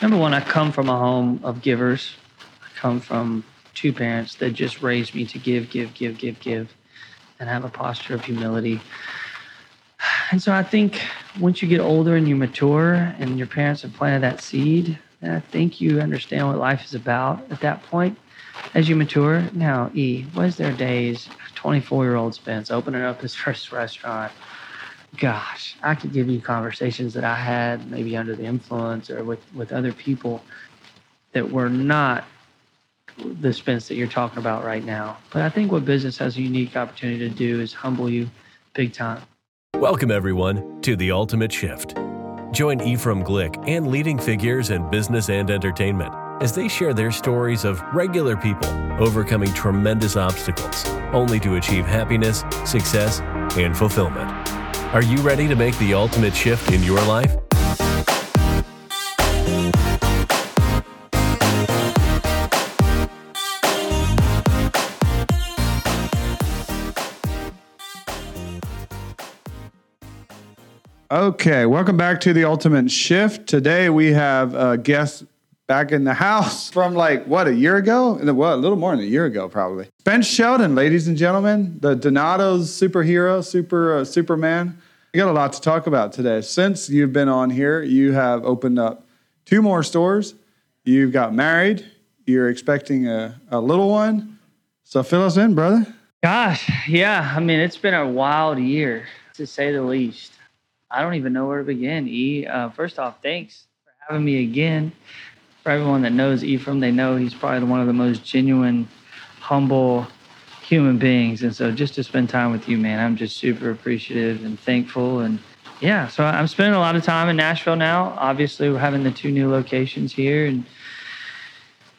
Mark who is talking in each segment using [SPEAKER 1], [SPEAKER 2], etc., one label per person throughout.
[SPEAKER 1] Number one, I come from a home of givers. I come from two parents that just raised me to give, give, give, give, give, and have a posture of humility. And so I think once you get older and you mature and your parents have planted that seed, I think you understand what life is about at that point as you mature. Now, E, what is their days? 24 year old Spence opening up his first restaurant. Gosh, I could give you conversations that I had maybe under the influence or with, with other people that were not the Spence that you're talking about right now. But I think what business has a unique opportunity to do is humble you big time.
[SPEAKER 2] Welcome, everyone, to The Ultimate Shift. Join Ephraim Glick and leading figures in business and entertainment as they share their stories of regular people overcoming tremendous obstacles only to achieve happiness, success, and fulfillment. Are you ready to make the ultimate shift in your life?
[SPEAKER 3] Okay, welcome back to the Ultimate Shift. Today we have a guest back in the house from like what a year ago, well, a little more than a year ago, probably. ben Sheldon, ladies and gentlemen, the Donato's superhero, super uh, Superman. We got a lot to talk about today. Since you've been on here, you have opened up two more stores. You've got married. You're expecting a, a little one. So fill us in, brother.
[SPEAKER 1] Gosh, yeah. I mean, it's been a wild year to say the least. I don't even know where to begin. E, uh, first off, thanks for having me again. For everyone that knows Ephraim, they know he's probably one of the most genuine, humble human beings. And so just to spend time with you, man, I'm just super appreciative and thankful. And yeah, so I'm spending a lot of time in Nashville now. Obviously, we're having the two new locations here and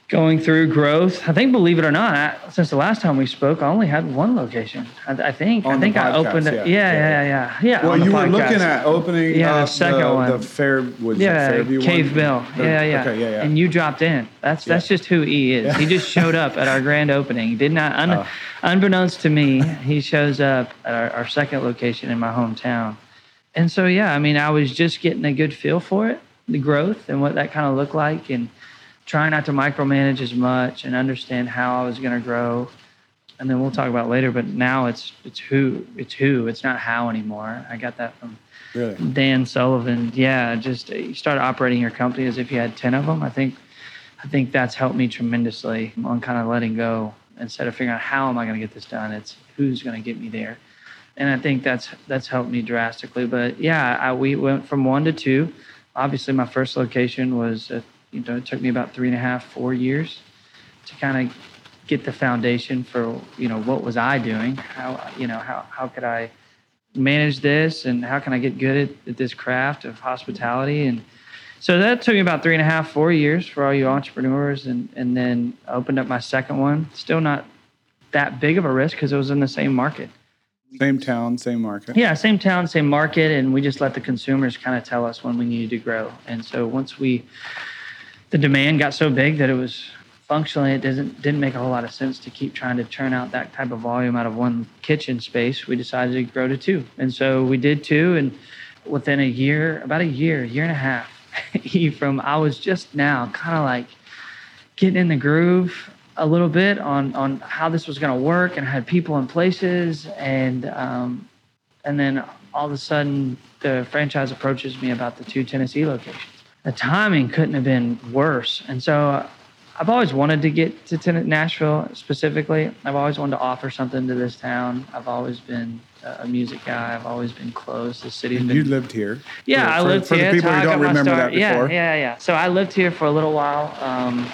[SPEAKER 1] going through growth. I think, believe it or not, I, since the last time we spoke, I only had one location. I, I think.
[SPEAKER 3] On
[SPEAKER 1] I think
[SPEAKER 3] the
[SPEAKER 1] I opened it.
[SPEAKER 3] yeah.
[SPEAKER 1] Yeah, yeah, yeah, yeah. yeah
[SPEAKER 3] Well,
[SPEAKER 1] on the
[SPEAKER 3] you were looking at opening
[SPEAKER 1] Yeah, the second
[SPEAKER 3] the,
[SPEAKER 1] one.
[SPEAKER 3] the fair, was
[SPEAKER 1] yeah,
[SPEAKER 3] Fairview
[SPEAKER 1] Cave
[SPEAKER 3] one?
[SPEAKER 1] Bill.
[SPEAKER 3] The-
[SPEAKER 1] yeah, yeah.
[SPEAKER 3] Okay, yeah, yeah.
[SPEAKER 1] And you dropped in. That's that's just who he is. He just showed up at our grand opening. He did not, un,
[SPEAKER 3] Oh.
[SPEAKER 1] unbeknownst to me, he shows up at our, our second location in my hometown. And so, yeah, I mean, I was just getting a good feel for it, the growth and what that kind of looked like, and trying not to micromanage as much and understand how I was going to grow. And then we'll talk about later. But now it's it's who it's who. It's not how anymore. I got that from
[SPEAKER 3] really.
[SPEAKER 1] Dan Sullivan. Yeah, just uh, you start operating your company as if you had ten of them. I think, I think that's helped me tremendously on kind of letting go instead of figuring out how am I going to get this done. It's who's going to get me there, and I think that's that's helped me drastically. But yeah, I, we went from one to two. Obviously, my first location was, uh, you know, it took me about three and a half, four years to kind of get the foundation for you know what was I doing, how you know how how could I manage this? And how can I get good at, at this craft of hospitality? And so that took me about three and a half four years for all you entrepreneurs. And and then I opened up my second one. Still not that big of a risk because it was in the same market.
[SPEAKER 3] Same town, same market.
[SPEAKER 1] yeah same town same market. And we just let the consumers kind of tell us when we needed to grow. And so once we the demand got so big that it was functionally it doesn't didn't make a whole lot of sense to keep trying to churn out that type of volume out of one kitchen space we decided to grow to two and so we did two and within a year about a year year and a half from i was just now kind of like getting in the groove a little bit on on how this was going to work and had people in places and um, and then all of a sudden the franchise approaches me about the two Tennessee locations. The timing couldn't have been worse, and so uh, I've always wanted to get to Ten- Nashville specifically. I've always wanted to offer something to this town. I've always been a music guy. I've always been close. The city.
[SPEAKER 3] And
[SPEAKER 1] been
[SPEAKER 3] you lived here.
[SPEAKER 1] yeah,
[SPEAKER 3] For-
[SPEAKER 1] I
[SPEAKER 3] for-
[SPEAKER 1] here.
[SPEAKER 3] for the people who don't remember that before.
[SPEAKER 1] Yeah, yeah, yeah. So I lived here for a little while, um,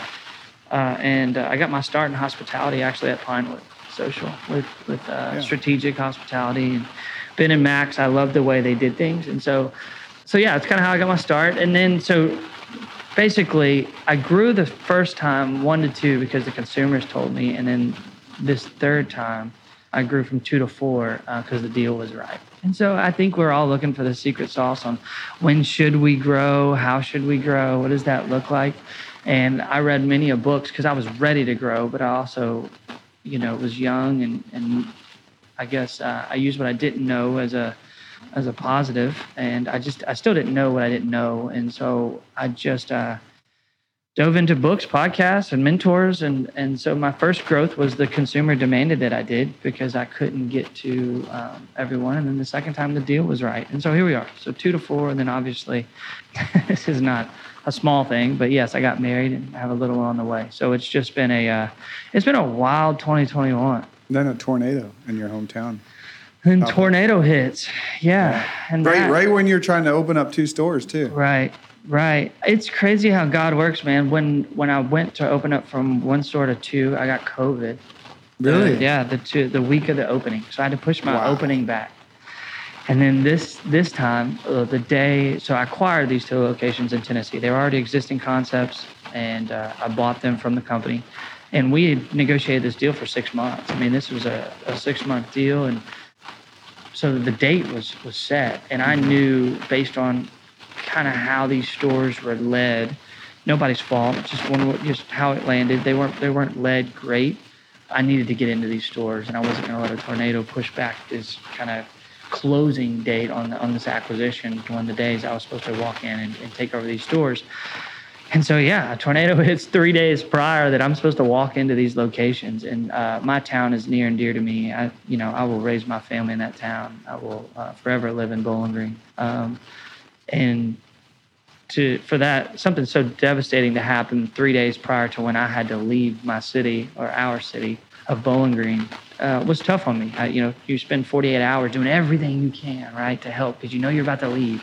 [SPEAKER 1] uh, and uh, I got my start in hospitality actually at Pinewood Social with with uh,
[SPEAKER 3] Yeah.
[SPEAKER 1] strategic hospitality and Ben and Max. I loved the way they did things, and so so yeah, it's kind of how I got my start. And then so basically, I grew the first time one to two because the consumers told me, and then this third time. I grew from two to four because the deal was right. And so I think we're all looking for the secret sauce on when should we grow, how should we grow, what does that look like. And I read many of books because I was ready to grow, but I also, you know, was young and and I guess uh, I used what I didn't know as a as a positive, and I just I still didn't know what I didn't know, and so I just uh, dove into books, podcasts, and mentors. And, and so my first growth was the consumer demanded that I did because I couldn't get to um, everyone. And then the second time the deal was right. And so here we are. So two to four. And then obviously, this is not a small thing, but yes, I got married and I have a little on the way. So it's just been a, uh, it's been a wild 2021.
[SPEAKER 3] Then a tornado in your hometown.
[SPEAKER 1] And tornado hits. Yeah. And
[SPEAKER 3] Right,
[SPEAKER 1] that-
[SPEAKER 3] right when you're trying to open up two stores too.
[SPEAKER 1] Right, right. It's crazy how God works, man. When when I went to open up from one store to two, I got COVID.
[SPEAKER 3] Really?
[SPEAKER 1] Uh, yeah, the two the week of the opening, so I had to push my
[SPEAKER 3] Wow.
[SPEAKER 1] opening back. And then this this time, uh, the day, so I acquired these two locations in Tennessee. They were already existing concepts, and uh, I bought them from the company. And we had negotiated this deal for six months. I mean, this was a, a six month deal, and so the date was was set, and I knew based on kind of how these stores were led, nobody's fault, just one just how it landed. They weren't they weren't led great. I needed to get into these stores, and I wasn't going to let a tornado push back this kind of closing date on the, on this acquisition. One of the days I was supposed to walk in and, and take over these stores. And so, yeah, a tornado hits three days prior that I'm supposed to walk into these locations. And uh, my town is near and dear to me. I, you know, I will raise my family in that town. I will uh, forever live in Bowling Green. Um, and to for that something so devastating to happen three days prior to when I had to leave my city or our city of Bowling Green uh, was tough on me. I, you know, you spend 48 hours doing everything you can, right, to help because you know you're about to leave.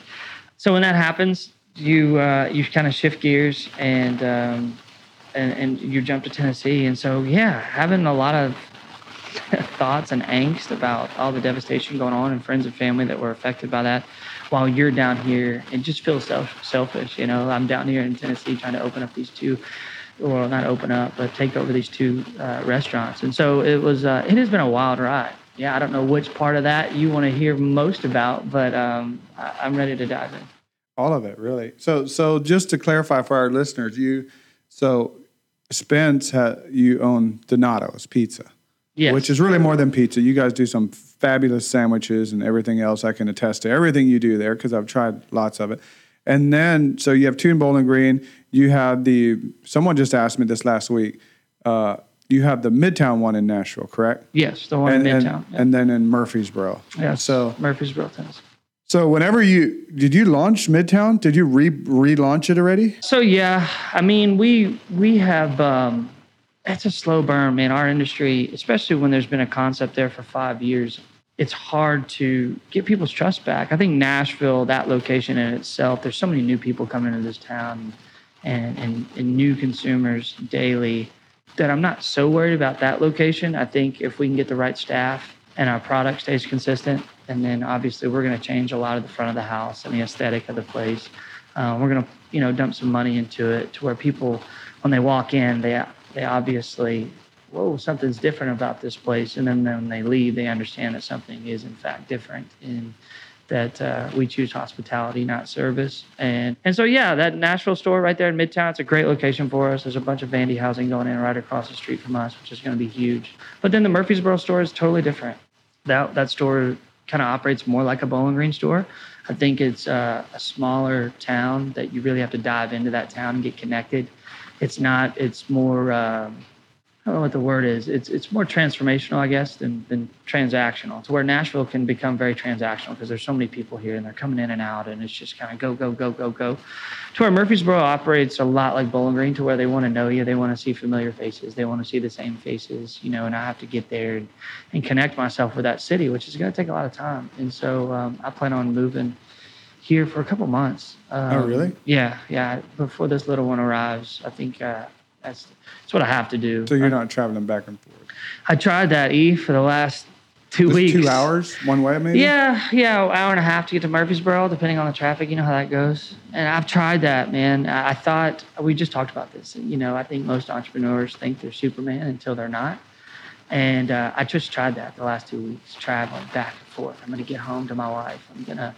[SPEAKER 1] So when that happens, you uh, you kind of shift gears and, um, and and you jump to Tennessee. And so yeah, having a lot of thoughts and angst about all the devastation going on and friends and family that were affected by that while you're down here it just feels self- selfish you know? I'm down here in tennessee trying to open up these two well not open up but take over these two uh, restaurants. And so it was uh, it has been a wild ride. Yeah i don't know which part of that you want to hear most about but um, I- i'm ready to dive in
[SPEAKER 3] All of it, really. So, so just to clarify for our listeners, you, so Spence, ha, you own Donato's Pizza,
[SPEAKER 1] yes
[SPEAKER 3] which is really more than pizza. You guys do some fabulous sandwiches and everything else. I can attest to everything you do there because I've tried lots of it. And then, so you have two in Bowling Green. You have the, someone just asked me this last week. Uh, you have the Midtown one in Nashville, correct?
[SPEAKER 1] yes the one
[SPEAKER 3] and,
[SPEAKER 1] in
[SPEAKER 3] and-
[SPEAKER 1] midtown yeah.
[SPEAKER 3] and then in Murfreesboro.
[SPEAKER 1] yes
[SPEAKER 3] So,
[SPEAKER 1] murfreesboro tennessee
[SPEAKER 3] so whenever you did you launch Midtown? Did you re relaunch it already?
[SPEAKER 1] So yeah, I mean we we have um, it's a slow burn, man. Our industry, especially when there's been a concept there for five years, it's hard to get people's trust back. I think Nashville, that location in itself, there's so many new people coming into this town, and and, and new consumers daily that I'm not so worried about that location. I think if we can get the right staff and our product stays consistent, and then obviously we're going to change a lot of the front of the house and the aesthetic of the place. Uh, we're going to you know dump some money into it to where people when they walk in they they obviously whoa something's different about this place. And then when they leave they understand that something is in fact different and that uh, we choose hospitality not service. And and so yeah that Nashville store right there in Midtown it's a great location for us. There's a bunch of Vandy housing going in right across the street from us which is going to be huge. But then the Murfreesboro store is totally different. That that store kind of operates more like a Bowling Green store. I think it's uh, a smaller town that you really have to dive into that town and get connected. It's not. It's more. Um, I don't know what the word is. It's it's more transformational, I guess, than than transactional. It's where Nashville can become very transactional because there's so many people here and they're coming in and out, and it's just kind of go go go go go. To where Murfreesboro operates a lot like Bowling Green, to where they want to know you, they want to see familiar faces, they want to see the same faces, you know. And I have to get there and, and connect myself with that city, which is going to take a lot of time. And so um, I plan on moving here for a couple months. Um,
[SPEAKER 3] Oh, really?
[SPEAKER 1] Yeah, yeah. Before this little one arrives, I think uh, that's that's what I have to do.
[SPEAKER 3] So you're not traveling back and forth.
[SPEAKER 1] I tried that E for the last two
[SPEAKER 3] Just
[SPEAKER 1] weeks.
[SPEAKER 3] two hours one way, maybe.
[SPEAKER 1] Yeah, yeah, hour and a half to get to Murfreesboro, depending on the traffic. You know how that goes. And I've tried that, man. I thought we just talked about this. You know, I think most entrepreneurs think they're Superman until they're not. And uh, I just tried that the last two weeks, traveling back and forth. I'm going to get home to my wife. I'm going to.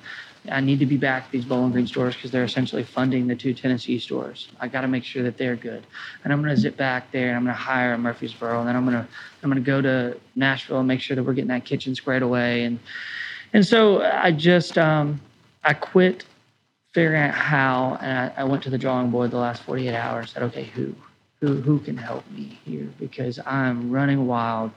[SPEAKER 1] I need to be back these Bowling Green stores because they're essentially funding the two Tennessee stores. I got to make sure that they're good. And I'm going to zip back there and I'm going to hire a Murfreesboro. And then I'm going to I'm going to go to Nashville and make sure that we're getting that kitchen squared away. And and so I just um, I quit figuring out how, and I, I went to the drawing board the last 48 hours. Said, okay, who, who, who can help me here because I'm running wild.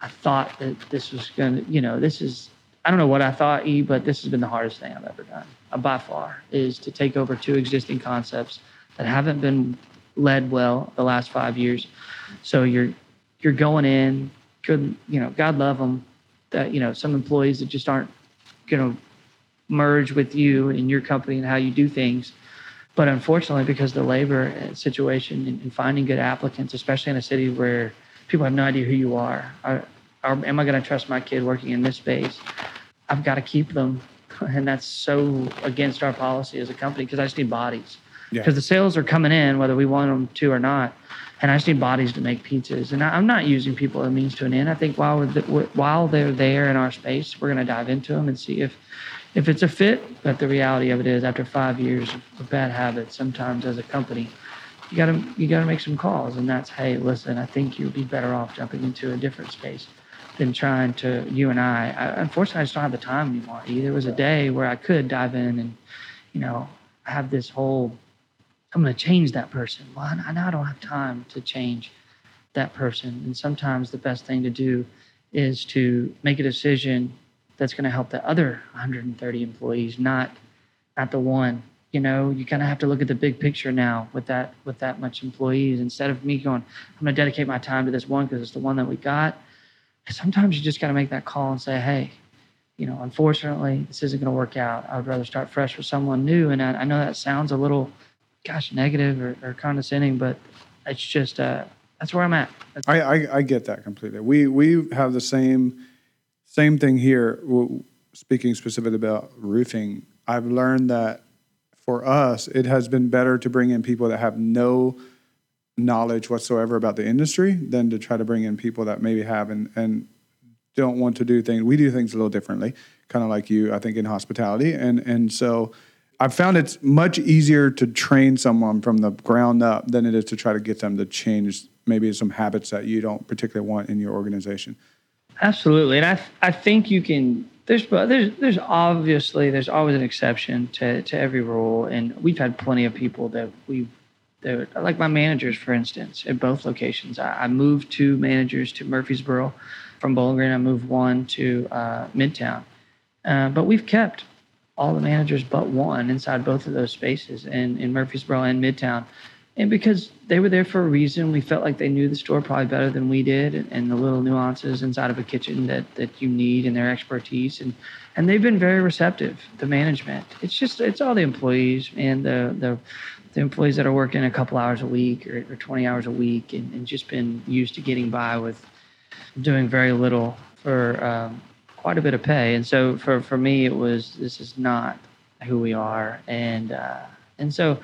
[SPEAKER 1] I thought that this was gonna, you know, this is. I don't know what I thought, E, but this has been the hardest thing I've ever done, uh, by far, is to take over two existing concepts that haven't been led well the last five years. So you're you're going in, good, you know, God love them. That you know, some employees that just aren't going to merge with you and your company and how you do things. But unfortunately, because the labor situation and, finding good applicants, especially in a city where people have no idea who you are, are, are am I going to trust my kid working in this space? I've got to keep them, and that's so against our policy as a company because I just need bodies. Because yeah. the sales are coming in whether we want them to or not and I just need bodies to make pizzas. And I, am not using people as a means to an end. I think while we're, while they're there in our space, we're going to dive into them and see if if it's a fit. But the reality of it is, after five years of bad habits, sometimes as a company, you got to you got to make some calls, and that's hey, listen, I think you'd be better off jumping into a different space than trying to you and I. I unfortunately, I just don't have the time anymore. There was a day where I could dive in and you know have this whole I'm going to change that person. Well, I now I don't have time to change that person. And sometimes the best thing to do is to make a decision that's going to help the other 130 employees, not not the one. You know, you kind of have to look at the big picture now with that with that much employees. Instead of me going, I'm going to dedicate my time to this one because it's the one that we got. Sometimes you just got to make that call and say, hey, you know, unfortunately, this isn't going to work out. I would rather start fresh with someone new. And I, I know that sounds a little gosh, negative or, or condescending, but it's just uh, that's where I'm at.
[SPEAKER 3] I, I, I get that completely. We we have the same same thing here. Speaking specifically about roofing, I've learned that for us, it has been better to bring in people that have no knowledge whatsoever about the industry than to try to bring in people that maybe have and, and don't want to do things. We do things a little differently, kind of like you, I think, in hospitality. And and so I've found it's much easier to train someone from the ground up than it is to try to get them to change maybe some habits that you don't particularly want in your organization.
[SPEAKER 1] Absolutely, and I I think you can. There's there's there's obviously there's always an exception to to every rule, and we've had plenty of people that we've that, like my managers, for instance, at both locations. I, I moved two managers to Murfreesboro from Bowling Green. I moved one to uh, Midtown, uh, but we've kept all the managers but one inside both of those spaces in, in Murfreesboro and Midtown. And because they were there for a reason, we felt like they knew the store probably better than we did and, and the little nuances inside of a kitchen that, that you need and their expertise. And, and they've been very receptive, the management. It's just, it's all the employees and the, the, employees that are working a couple hours a week or, or 20 hours a week and, and just been used to getting by with doing very little for um, quite a bit of pay. And so for, for me, it was this is not who we are. And uh, and so,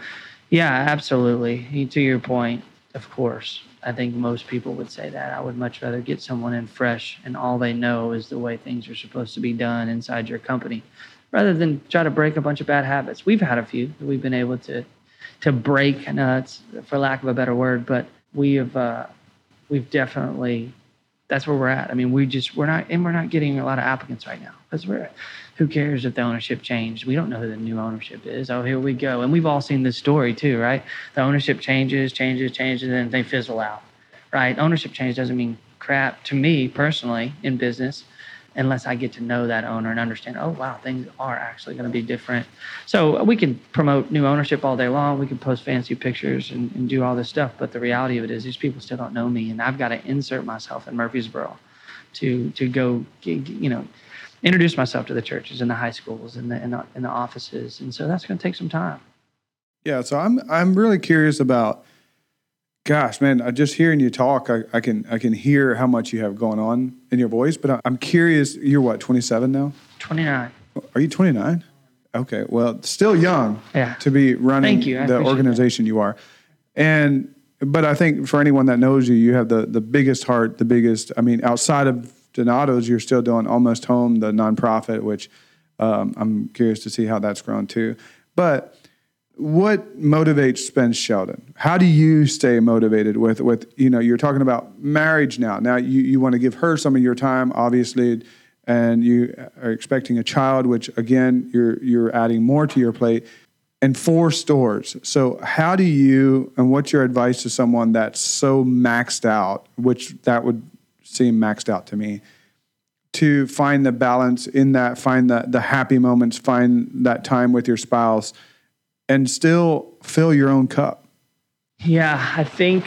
[SPEAKER 1] yeah, absolutely. To your point, of course, I think most people would say that. I would much rather get someone in fresh and all they know is the way things are supposed to be done inside your company, rather than try to break a bunch of bad habits. We've had a few that we've been able to to break. Know it's for lack of a better word, but we have uh, we've definitely that's where we're at. I mean, we just we're not and we're not getting a lot of applicants right now because we're who cares if the ownership changed? We don't know who the new ownership is. Oh, here we go. And we've all seen this story too, right? The ownership changes, changes, changes, and then they fizzle out, right? Ownership change doesn't mean crap to me personally in business unless I get to know that owner and understand, oh, wow, things are actually going to be different. So we can promote new ownership all day long. We can post fancy pictures and, and do all this stuff. But the reality of it is, these people still don't know me. And I've got to insert myself in Murfreesboro to, to go, you know, introduce myself to the churches and the high schools and the, and the, and the offices. And so that's going to take some time.
[SPEAKER 3] Yeah. So I'm, I'm really curious about gosh, man, I just hearing you talk, I, I, can I can hear how much you have going on in your voice. But I, I'm curious. You're what, 27 now?
[SPEAKER 1] 29.
[SPEAKER 3] Are you 29? Okay, well, still young.
[SPEAKER 1] Yeah.
[SPEAKER 3] To be running Thank
[SPEAKER 1] you.
[SPEAKER 3] the organization
[SPEAKER 1] that.
[SPEAKER 3] you are, and but I think for anyone that knows you, you have the the biggest heart, the biggest. I mean, outside of Donato's, you're still doing Almost Home, the nonprofit, which um, I'm curious to see how that's grown too. But what motivates Spence Sheldon? How do you stay motivated with with you know you're talking about marriage now. Now you you want to give her some of your time, obviously, and you are expecting a child, which again you're you're adding more to your plate. and four stores. So how do you and what's your advice to someone that's so maxed out, which that would seem maxed out to me, to find the balance in that, find the the happy moments, find that time with your spouse, and still fill your own cup.
[SPEAKER 1] Yeah, I think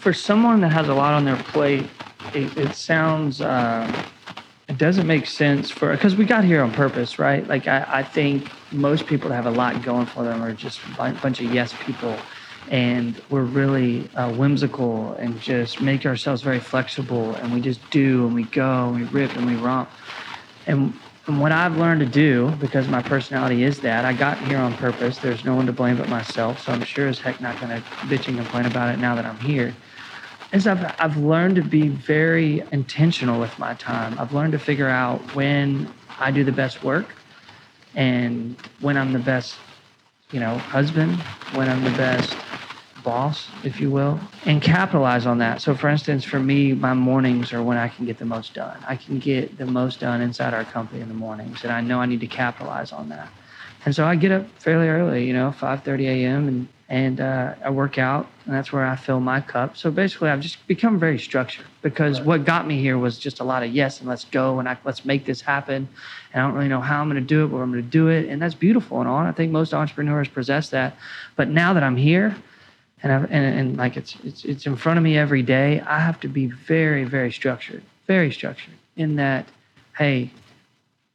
[SPEAKER 1] for someone that has a lot on their plate, it, it sounds uh, it doesn't make sense for because we got here on purpose, right? Like I, I think most people that have a lot going for them are just a bunch of yes people, and we're really uh, whimsical and just make ourselves very flexible, and we just do and we go and we rip and we romp, and. What I've learned to do, because my personality is that, I got here on purpose. There's no one to blame but myself. So I'm sure as heck not going to bitch and complain about it now that I'm here is I've, I've learned to be very intentional with my time. I've learned to figure out when I do the best work and when I'm the best, you know, husband, when I'm the best boss, if you will, and capitalize on that. So, for instance, for me, my mornings are when I can get the most done. I can get the most done inside our company in the mornings, and I know I need to capitalize on that. And so I get up fairly early, you know, 5:30 a.m. and and uh, I work out, and that's where I fill my cup. So basically, I've just become very structured because right. what got me here was just a lot of yes and let's go and I, let's make this happen. And I don't really know how I'm going to do it, but I'm going to do it, and that's beautiful and all. And I think most entrepreneurs possess that. But now that I'm here, and, and and like it's it's it's in front of me every day, I have to be very very structured, very structured in that. Hey,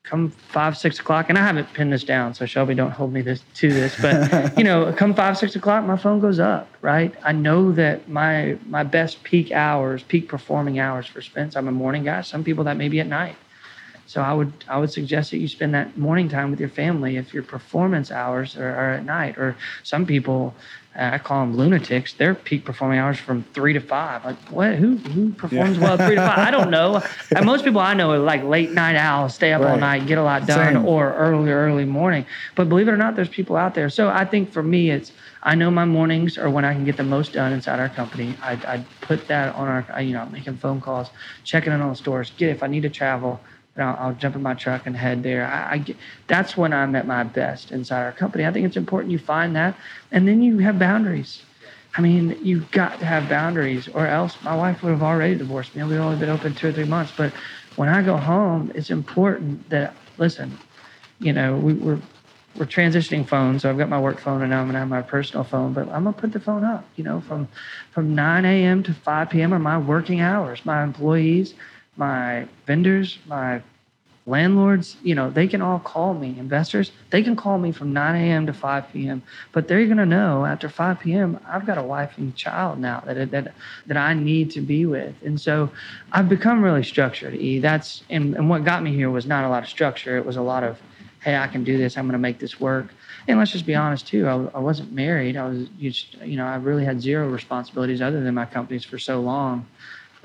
[SPEAKER 1] come five six o'clock and i haven't pinned this down so shelby don't hold me this to this but you know come five six o'clock my phone goes up right? I know that my my best peak hours peak performing hours for spence i'm a morning guy. Some people that may be at night. So i would i would suggest that you spend that morning time with your family if your performance hours are, are at night. Or some people I call them lunatics. Their peak performing hours from three to five. Like what? Who who performs yeah. well three to five? I don't know. and most people I know are like late night owls, stay up right. all night, get a lot done, Same. or early early morning. But believe it or not, there's people out there. So I think for me, it's I know my mornings are when I can get the most done inside our company. I I put that on our you know making phone calls, checking in on the stores. Get if I need to travel. I'll, I'll, jump in my truck and head there. I, I get, that's when I'm at my best inside our company. I think it's important you find that, and then you have boundaries. I mean, you've got to have boundaries, or else my wife would have already divorced me. We've only been open two or three months, but when I go home, it's important that listen. You know, we, we're we're transitioning phones, so I've got my work phone and now I'm gonna have my personal phone. But I'm gonna put the phone up. You know, from from 9 a.m. to 5 p.m. are my working hours. My employees my vendors, my landlords, you know, they can all call me. Investors, they can call me from 9 a.m. to 5 p.m. But they're going to know after 5 p.m. I've got a wife and child now that that that I need to be with, and so I've become really structured. E, that's and, and what got me here was not a lot of structure. It was a lot of, hey, I can do this. I'm going to make this work. And let's just be honest too. I, I wasn't married. I was just, you know, I really had zero responsibilities other than my companies for so long.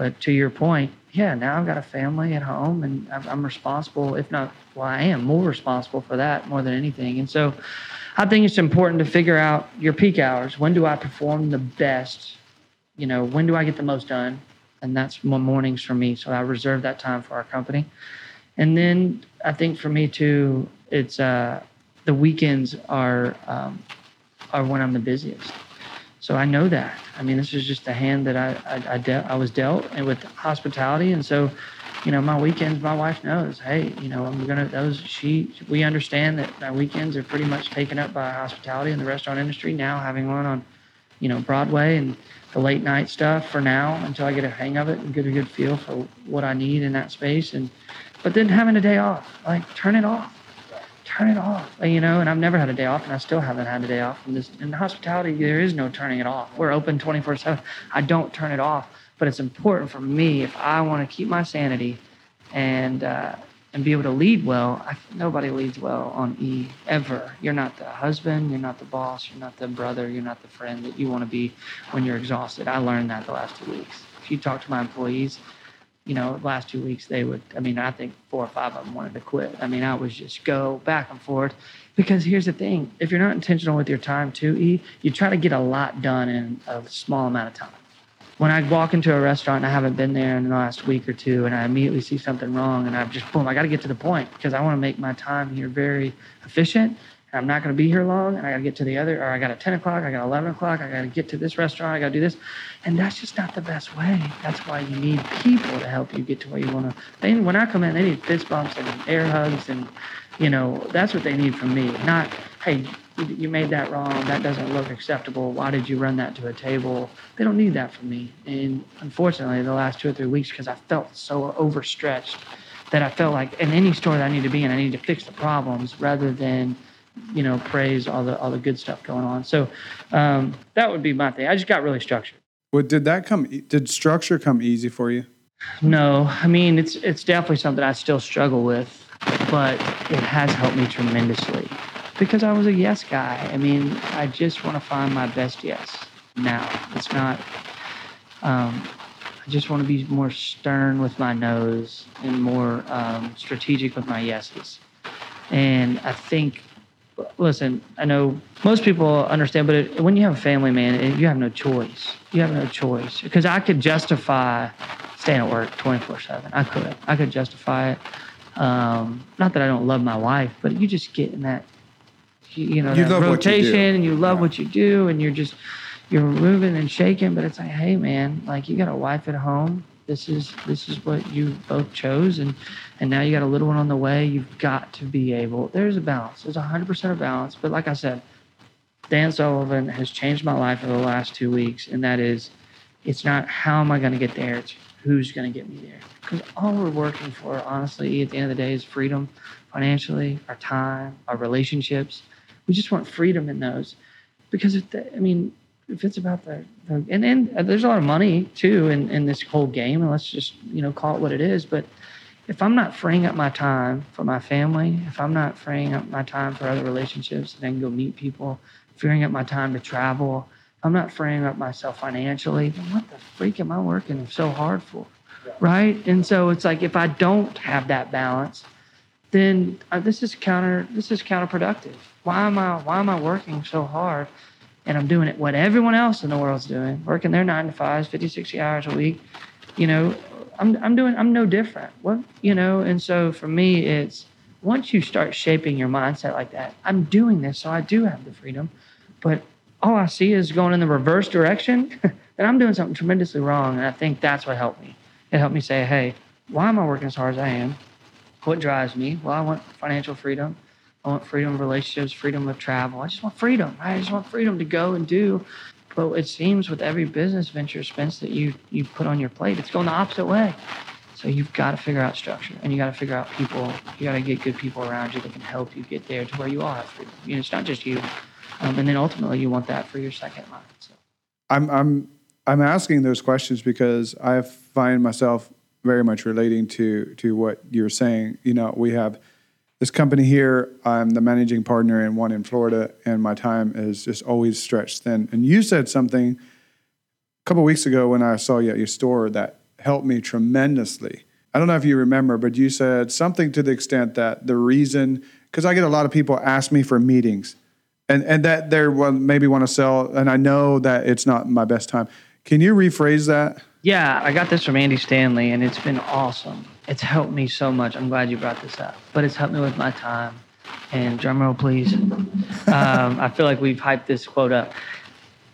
[SPEAKER 1] But to your point, yeah, now I've got a family at home and I'm responsible, if not, well, I am more responsible for that more than anything. And so I think it's important to figure out your peak hours. When do I perform the best? You know, when do I get the most done? And that's mornings for me. So I reserve that time for our company. And then I think for me too, it's uh, the weekends are um, are when I'm the busiest. So I know that. I mean, this is just a hand that I I, I, de- I was dealt and with hospitality, and so you know, my weekends, my wife knows, hey, you know, I'm gonna those she we understand that my weekends are pretty much taken up by hospitality in the restaurant industry now, having one on, you know, Broadway and the late night stuff for now until I get a hang of it and get a good feel for what I need in that space. And but then having a day off, like turn it off turn it off. You know, and I've never had a day off, and I still haven't had a day off. In this in hospitality, there is no turning it off. We're open 24 seven. I don't turn it off, but it's important for me if I want to keep my sanity and uh, and be able to lead well. I, nobody leads well on E ever. You're not the husband. You're not the boss. You're not the brother. You're not the friend that you want to be when you're exhausted. I learned that the last two weeks. If you talk to my employees you know, last two weeks they would. I mean, I think four or five of them wanted to quit. I mean, I was just go back and forth because here's the thing: if you're not intentional with your time, too, e, you try to get a lot done in a small amount of time. When I walk into a restaurant and I haven't been there in the last week or two, and I immediately see something wrong, and I'm just boom, I got to get to the point because I want to make my time here very efficient I'm not going to be here long, and I got to get to the other, or I got a 10 o'clock, I got 11 o'clock, I got to get to this restaurant, I got to do this. And that's just not the best way. That's why you need people to help you get to where you want to. When I come in, they need fist bumps and air hugs, and, you know, that's what they need from me. Not, hey, you made that wrong. That doesn't look acceptable. Why did you run that to a table? They don't need that from me. And unfortunately, the last two or three weeks, because I felt so overstretched that I felt like in any store that I need to be in, I need to fix the problems rather than you know, praise all the all the good stuff going on. So um, that would be my thing. I just got really structured.
[SPEAKER 3] Well, did that come? Did structure come easy for you?
[SPEAKER 1] No, I mean it's it's definitely something I still struggle with, but it has helped me tremendously because I was a yes guy. I mean, I just want to find my best yes now. It's not. Um, I just want to be more stern with my no's and more um, strategic with my yeses. And I think listen, I know most people understand, but it, when you have a family, man, it, you have no choice. You have no choice because I could justify staying at work 24 seven. I could, I could justify it. Um, not that I don't love my wife, but you just get in that, you, know,
[SPEAKER 3] you
[SPEAKER 1] that rotation you and you love yeah. what you do and you're just, you're moving and shaking, but it's like, hey man, like you got a wife at home this is this is what you both chose and and now you got a little one on the way. You've got to be able there's a balance. There's 100% of balance. But like i said dan sullivan has changed my life over the last two weeks and that is it's not how am i going to get there it's who's going to get me there. Because all we're working for honestly at the end of the day is freedom financially our time our relationships. We just want freedom in those. Because if the, i mean if it's about the, the and then uh, there's a lot of money too in, in this whole game and let's just you know call it what it is but if i'm not freeing up my time for my family if i'm not freeing up my time for other relationships and then go meet people freeing up my time to travel i'm not freeing up myself financially then what the freak am i working so hard for right? And so it's like if i don't have that balance then uh, this is counter this is counterproductive. Why am i why am i working so hard and I'm doing it what everyone else in the world's doing, working their nine to fives, 50, 60 hours a week, you know, I'm, I'm doing, I'm no different. What, you know, and so for me, it's once you start shaping your mindset like that, I'm doing this, so I do have the freedom, but all I see is going in the reverse direction, then I'm doing something tremendously wrong. And I think that's what helped me. It helped me say, hey, why am I working as hard as I am? What drives me? Well, I want financial freedom. I want freedom of relationships, freedom of travel. I just want freedom. I just want freedom to go and do. But it seems with every business venture, Spence, that you you put on your plate, it's going the opposite way. So you've got to figure out structure, and you got to figure out people. You got to get good people around you that can help you get there to where you are. You know, it's not just you. Um, and then ultimately, you want that for your second line. So.
[SPEAKER 3] I'm I'm I'm asking those questions because I find myself very much relating to to what you're saying. You know, we have this company here, I'm the managing partner in one in Florida, and my time is just always stretched thin. And you said something a couple weeks ago when I saw you at your store that helped me tremendously. I don't know if you remember, but you said something to the extent that the reason, because I get a lot of people ask me for meetings, and and that well, maybe want to sell, and I know that it's not my best time. Can you rephrase that?
[SPEAKER 1] Yeah, I got this from Andy Stanley, and it's been awesome. It's helped me so much. I'm glad you brought this up, but it's helped me with my time. And drum roll, please. um, I feel like we've hyped this quote up.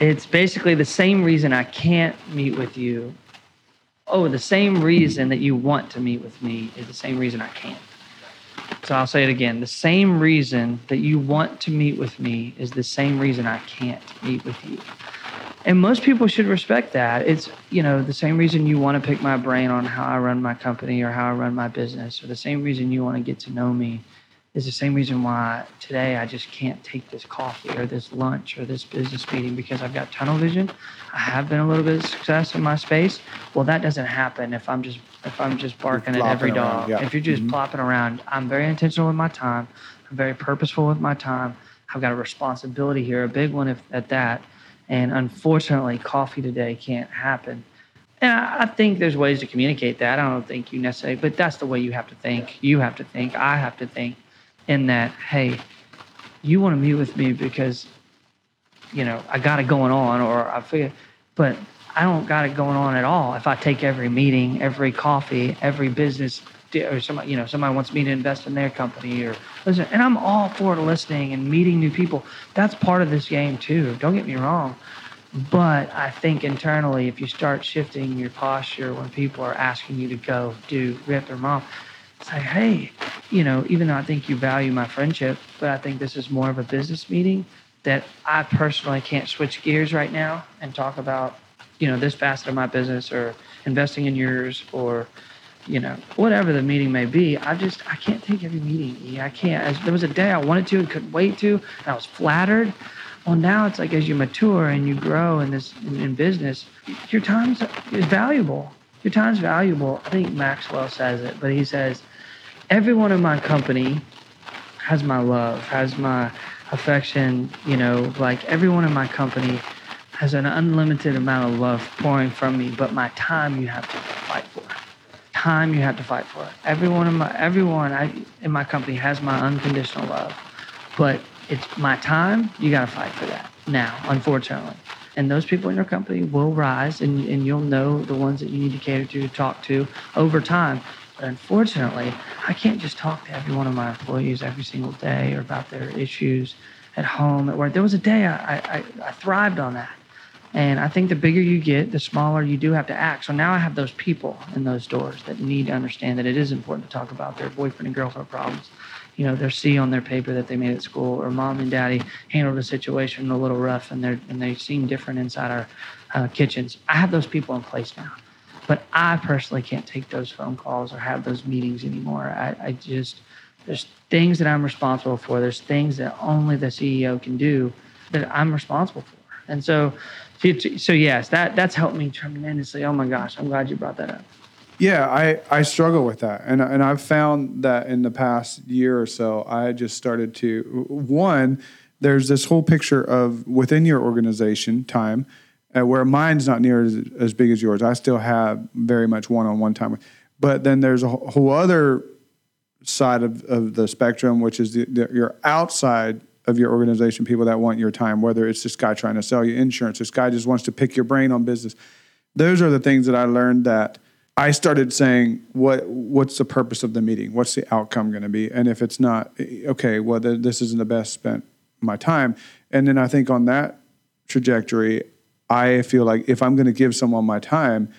[SPEAKER 1] It's basically the same reason I can't meet with you. Oh, the same reason that you want to meet with me is the same reason I can't. So I'll say it again. The same reason that you want to meet with me is the same reason I can't meet with you and most people should respect that. It's you know the same reason you want to pick my brain on how i run my company or how i run my business or the same reason you want to get to know me is the same reason why today i just can't take this coffee or this lunch or this business meeting because i've got tunnel vision. I have been a little bit of success in my space. Well that doesn't happen if i'm just if i'm just barking at every dog. yeah. if you're just mm-hmm. plopping around i'm very intentional with my time. I'm very purposeful with my time. I've got a responsibility here a big one if, at that and unfortunately, coffee today can't happen. And I think there's ways to communicate that. I don't think you necessarily, but that's the way you have to think. You have to think. I have to think in that, hey, you want to meet with me because, you know, I got it going on or I figure, but I don't got it going on at all. If I take every meeting, every coffee, every business or somebody, you know, somebody wants me to invest in their company or listen. And I'm all for listening and meeting new people. That's part of this game too. Don't get me wrong. But I think internally, if you start shifting your posture when people are asking you to go do rip them off, say, hey, you know, even though I think you value my friendship, but I think this is more of a business meeting that I personally can't switch gears right now and talk about, you know, this facet of my business or investing in yours or, you know, whatever the meeting may be. I just, I can't take every meeting. Yeah, I can't. As, there was a day I wanted to and couldn't wait to, and I was flattered. Well, now it's like as you mature and you grow in this in, in business, your time is valuable. Your time's valuable. I think Maxwell says it, but he says, everyone in my company has my love, has my affection, you know, like everyone in my company has an unlimited amount of love pouring from me, but my time you have to fight for. Time you have to fight for. It. Everyone in my everyone I, in my company has my unconditional love, but it's my time. You got to fight for that now, unfortunately. And those people in your company will rise, and, and you'll know the ones that you need to cater to, talk to over time. But unfortunately, I can't just talk to every one of my employees every single day or about their issues at home, at work. There was a day I, I, I thrived on that. And I think the bigger you get, the smaller you do have to act. So now I have those people in those doors that need to understand that it is important to talk about their boyfriend and girlfriend problems you know, their C on their paper that they made at school, or mom and daddy handled a situation a little rough, and they and they seem different inside our uh, kitchens. I have those people in place now, but I personally can't take those phone calls or have those meetings anymore. I, I just there's things that I'm responsible for. There's things that only the CEO can do that I'm responsible for, and so. So yes, that that's helped me tremendously. Oh my gosh, I'm glad you brought that up.
[SPEAKER 3] Yeah, I, I struggle with that. And, and I've found that in the past year or so, I just started to, one, there's this whole picture of within your organization time uh, where mine's not near as, as big as yours. I still have very much one on one time. But then there's a whole other side of, of the spectrum, which is the, the, your outside of your organization, people that want your time, whether it's this guy trying to sell you insurance, this guy just wants to pick your brain on business. Those are the things that I learned that I started saying, "What? What's the purpose of the meeting? What's the outcome going to be? And if it's not eh, okay, well, this isn't the best spent my time." And then I think on that trajectory, I feel like if I'm going to give someone my time,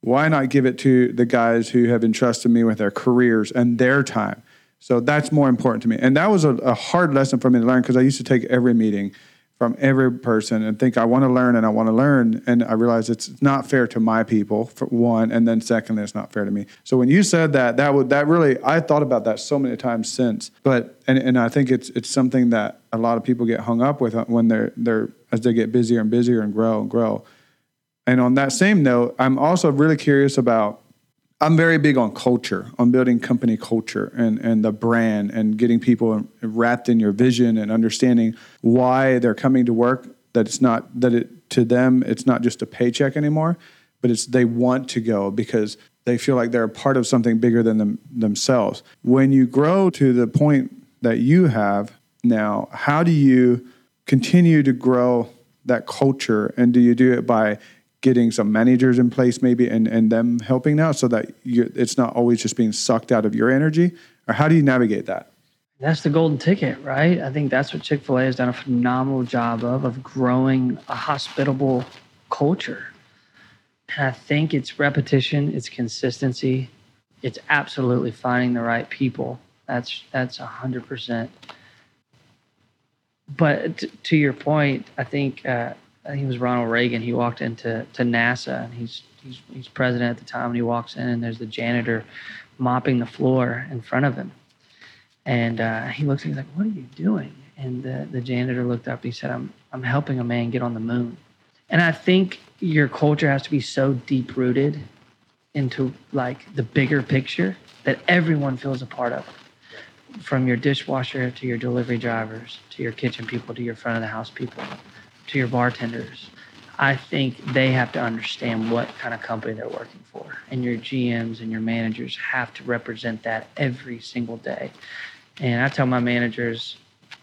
[SPEAKER 3] why not give it to the guys who have entrusted me with their careers and their time? So that's more important to me. And that was a, a hard lesson for me to learn because I used to take every meeting from every person and think I want to learn and I want to learn and I realized it's not fair to my people for one and then secondly it's not fair to me. So when you said that that would that really I thought about that so many times since. But and, and I think it's it's something that a lot of people get hung up with uh, when they're they're as they get busier and busier and grow and grow. And on that same note, I'm also really curious about I'm very big on culture, on building company culture and, and the brand and getting people wrapped in your vision and understanding why they're coming to work. That it's not that it to them it's not just a paycheck anymore, but it's they want to go because they feel like they're a part of something bigger than them, themselves. When you grow to the point that you have now, how do you continue to grow that culture? And do you do it by getting some managers in place maybe and, and them helping now so that it's not always just being sucked out of your energy? Or how do you navigate that?
[SPEAKER 1] That's the golden ticket, right? I think that's what Chick fil A has done a phenomenal job of, of growing a hospitable culture. And I think it's repetition, it's consistency, it's absolutely finding the right people. That's that's a hundred percent. But t- to your point, I think uh, I think it was Ronald Reagan. He walked into to NASA, and he's he's he's president at the time. And he walks in, and there's the janitor mopping the floor in front of him, and uh, he looks and he's like, "What are you doing?" And the the janitor looked up. and He said, "I'm I'm helping a man get on the moon." And I think your culture has to be so deep rooted into like the bigger picture that everyone feels a part of. From your dishwasher to your delivery drivers to your kitchen people to your front of the house people to your bartenders. I think they have to understand what kind of company they're working for. And your GMs and your managers have to represent that every single day. And I tell my managers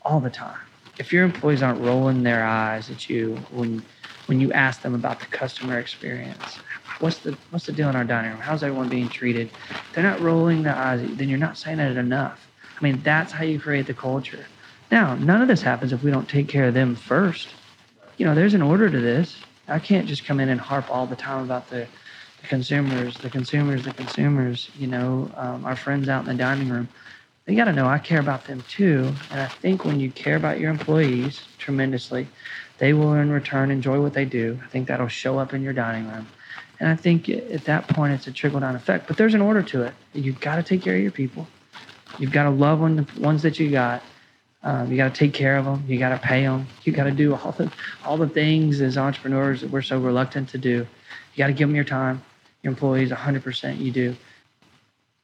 [SPEAKER 1] all the time if your employees aren't rolling their eyes at you when when you ask them about the customer experience, what's the what's the deal in our dining room? How's everyone being treated? They're not rolling their eyes. Then you're not saying it enough. I mean, that's how you create the culture. Now, none of this happens if we don't take care of them first. You know, there's an order to this. I can't just come in and harp all the time about the, the consumers, the consumers, the consumers. You know, um, our friends out in the dining room. They got to know I care about them too. And I think when you care about your employees tremendously, they will in return enjoy what they do. I think that'll show up in your dining room. And I think at that point, it's a trickle down effect. But there's an order to it. You've got to take care of your people. You've got to love on the ones that you got. Um, you got to take care of them. You got to pay them. You got to do all the all the things as entrepreneurs that we're so reluctant to do. You got to give them your time. Your employees, 100%, you do.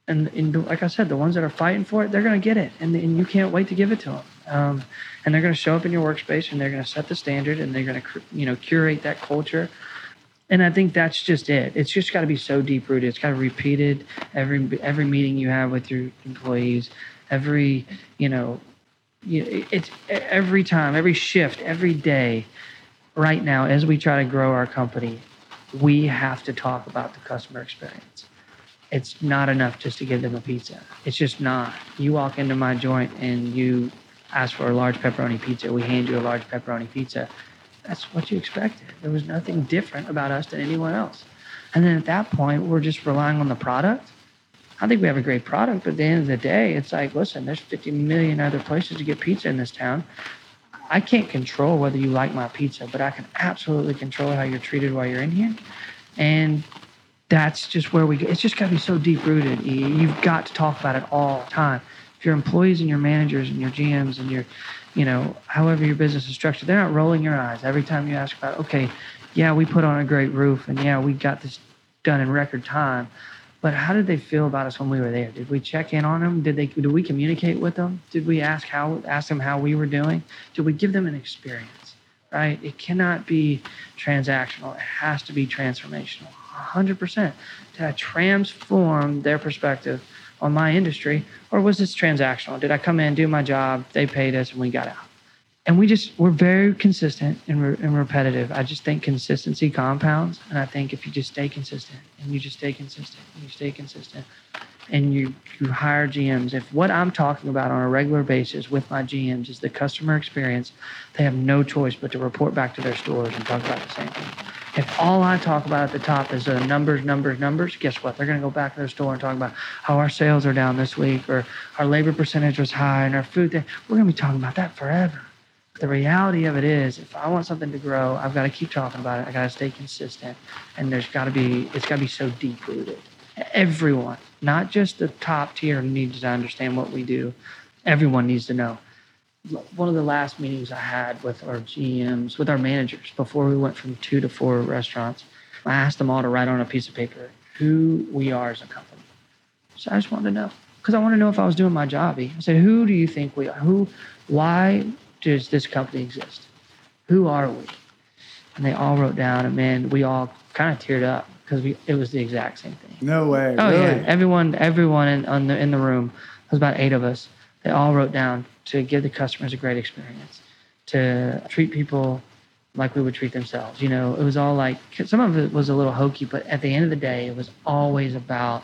[SPEAKER 1] And, and like I said, the ones that are fighting for it, they're going to get it, and, and you can't wait to give it to them. Um, and they're going to show up in your workspace, and they're going to set the standard, and they're going to you know curate that culture. And I think that's just it. It's just got to be so deep rooted. It's got to be repeated every every meeting you have with your employees, every you know, you, it's every time, every shift, every day. Right now, as we try to grow our company, we have to talk about the customer experience it's not enough just to give them a pizza. It's just not. You walk into my joint and you ask for a large pepperoni pizza. We hand you a large pepperoni pizza. That's what you expected. There was nothing different about us than anyone else. And then at that point, we're just relying on the product. I think we have a great product, but at the end of the day, it's like, listen, there's 50 million other places to get pizza in this town. I can't control whether you like my pizza, but I can absolutely control how you're treated while you're in here. And that's just where we go. It's just got to be so deep rooted. You've got to talk about it all the time. If your employees and your managers and your GMs and your, you know, however your business is structured, they're not rolling your eyes every time you ask about, okay, yeah, we put on a great roof and yeah, we got this done in record time. But how did they feel about us when we were there? Did we check in on them? Did they? Did we communicate with them? Did we ask how ask them how we were doing? Did we give them an experience? Right? It cannot be transactional. It has to be transformational. 100% to transform their perspective on my industry? Or was this transactional? Did I come in, do my job, they paid us, and we got out? And we just, we're very consistent and, re- and repetitive. I just think consistency compounds. And I think if you just stay consistent and you just stay consistent and you stay consistent and you, you hire GMs, if what I'm talking about on a regular basis with my GMs is the customer experience, they have no choice but to report back to their stores and talk about the same thing. If all I talk about at the top is uh, numbers, numbers, numbers, guess what? They're going to go back to their store and talk about how our sales are down this week or our labor percentage was high and our food. Thing. We're going to be talking about that forever. The reality of it is, if I want something to grow, I've got to keep talking about it. I got to stay consistent, and there's got to be it's got to be so deep rooted. Everyone, not just the top tier, needs to understand what we do. Everyone needs to know one of the last meetings I had with our GMs, with our managers, before we went from two to four restaurants, I asked them all to write on a piece of paper who we are as a company. So I just wanted to know because I want to know if I was doing my job. I said, "Who do you think we are? Who? Why does this company exist? Who are we?" And they all wrote down, and man, we all kind of teared up because we it was the exact same thing.
[SPEAKER 3] No way.
[SPEAKER 1] Oh
[SPEAKER 3] really?
[SPEAKER 1] yeah, everyone, everyone in on the in the room. There was about eight of us. They all wrote down to give the customers a great experience, to treat people like we would treat themselves. You know, it was all like some of it was a little hokey, but at the end of the day, it was always about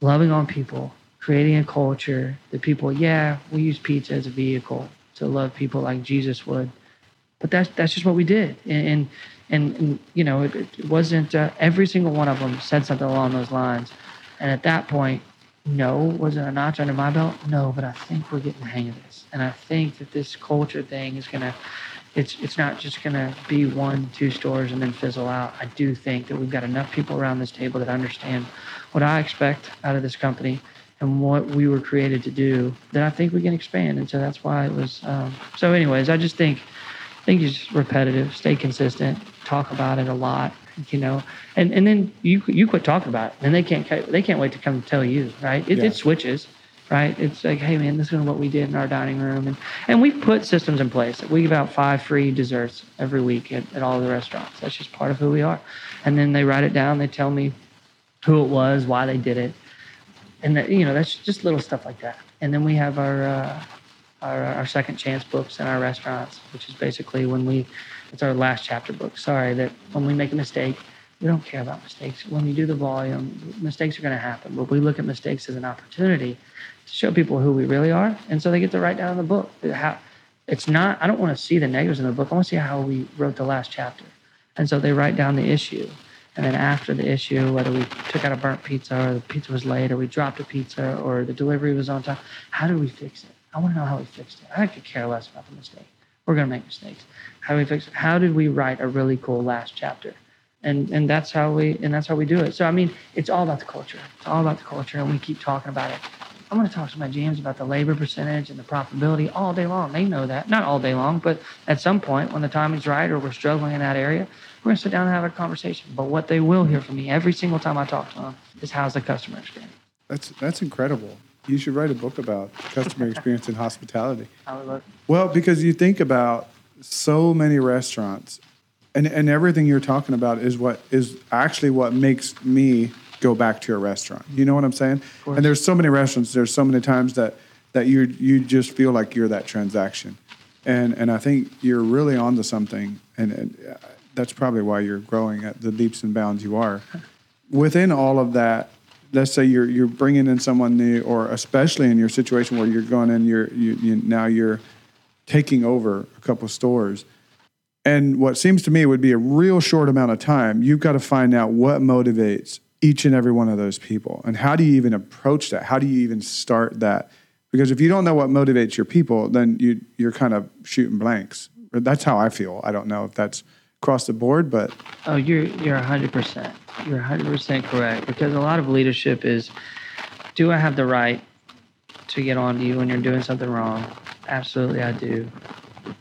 [SPEAKER 1] loving on people, creating a culture that people, yeah, we use pizza as a vehicle to love people like Jesus would, but that's that's just what we did, and and, and, you know, it, it wasn't uh, every single one of them said something along those lines, and at that point, no. Was it a notch under my belt? No, but I think we're getting the hang of this. And I think that this culture thing is to, it's, it's not just going to be one, two stores and then fizzle out. I do think that we've got enough people around this table that understand what I expect out of this company and what we were created to do that I think we can expand. And so that's why it was. Um, so, anyways, I just think, I think it's just repetitive, stay consistent, talk about it a lot, you know, and, and then you you quit talking about it, and they can't they can't wait to come tell you, right? It, yeah. it switches, right? It's like, hey man, this is what we did in our dining room, and and we put systems in place. We give out five free desserts every week at, at all the restaurants. That's just part of who we are, and then they write it down. They tell me who it was, why they did it, and that you know that's just little stuff like that. And then we have our uh, our, our second chance books in our restaurants, which is basically when we it's our last chapter book. Sorry that when we make a mistake, We don't care about mistakes. When we do the volume, mistakes are going to happen, but we look at mistakes as an opportunity to show people who we really are. And so they get to write down in the book how it's not, I don't want to see the negatives in the book. I want to see how we wrote the last chapter. And so they write down the issue. And then after the issue, whether we took out a burnt pizza or the pizza was late or we dropped a pizza or the delivery was on time, how did we fix it? I want to know how we fixed it. I could care less about the mistake. We're going to make mistakes. How do we fix it? How did we write a really cool last chapter? And and that's how we and that's how we do it. So I mean, it's all about the culture. It's all about the culture, and we keep talking about it. I'm going to talk to my GMs about the labor percentage and the profitability all day long. They know that. Not all day long, but at some point when the time is right or we're struggling in that area, we're going to sit down and have a conversation. But what they will hear from me every single time I talk to them is how's the customer experience.
[SPEAKER 3] That's that's incredible. You should write a book about customer experience in hospitality.
[SPEAKER 1] I would love.
[SPEAKER 3] Well, because you think about so many restaurants, and and everything you're talking about is what is actually what makes me go back to a restaurant. You know what I'm saying? And there's so many restaurants. There's so many times that that you you just feel like you're that transaction, and and I think you're really onto something, and, and uh, that's probably why you're growing at the leaps and bounds you are. Within all of that, let's say you're you're bringing in someone new, or especially in your situation where you're going in, you're you, you now you're taking over a couple of stores. And what seems to me would be a real short amount of time, you've got to find out what motivates each and every one of those people. And how do you even approach that? How do you even start that? Because if you don't know what motivates your people, then you, you're kind of shooting blanks. That's how I feel. I don't know if that's across the board, but
[SPEAKER 1] oh, you're you're 100 percent. You're 100 percent correct. Because a lot of leadership is, do I have the right to get on to you when you're doing something wrong? Absolutely, I do.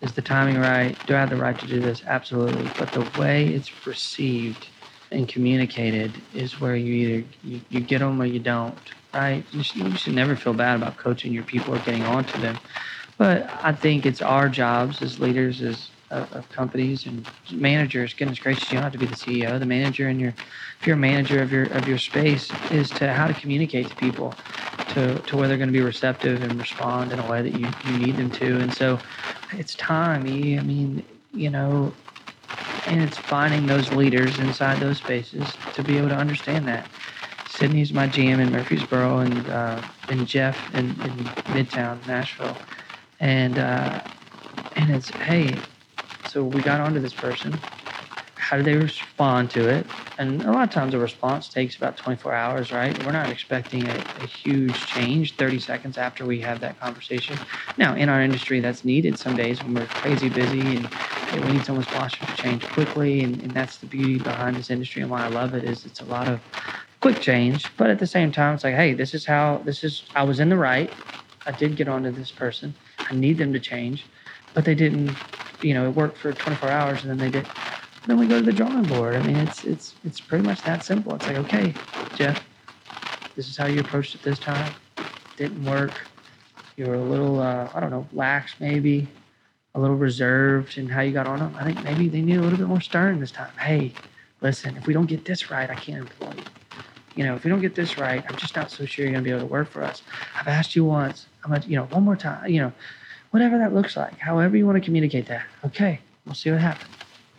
[SPEAKER 1] Is the timing right? Do I have the right to do this? Absolutely. But the way it's perceived and communicated is where you either you, you get them or you don't, right? You should, you should never feel bad about coaching your people or getting on to them. But I think it's our jobs as leaders, as of, of, companies and managers. Goodness gracious, you don't have to be the CEO. The manager and your, if you're a manager of your of your space, is to how to communicate to people, to to where they're going to be receptive and respond in a way that you you need them to. And so, it's time. I mean, you know, and it's finding those leaders inside those spaces to be able to understand that. Sydney's my GM in Murfreesboro, and uh, and Jeff in, in Midtown Nashville, and uh, and it's hey, so we got onto this person. How do they respond to it? And a lot of times a response takes about 24 hours, right? We're not expecting a, a huge change 30 seconds after we have that conversation. Now, in our industry, that's needed some days when we're crazy busy and we need someone's posture to change quickly. And, and that's the beauty behind this industry and why I love it is it's a lot of quick change. But at the same time, it's like, hey, this is how, this is, I was in the right. I did get onto this person. I need them to change, but they didn't you know, it worked for 24 hours and then they did. Then we go to the drawing board. I mean, it's it's it's pretty much that simple. It's like, okay, Jeff, this is how you approached it this time. Didn't work. You were a little, uh, I don't know, lax maybe, a little reserved in how you got on them. I think maybe they need a little bit more stern this time. Hey, listen, if we don't get this right, I can't employ you. You know, if we don't get this right, I'm just not so sure you're going to be able to work for us. I've asked you once. I'm going to, you know, one more time. You know, whatever that looks like, however you want to communicate that. Okay, we'll see what happens.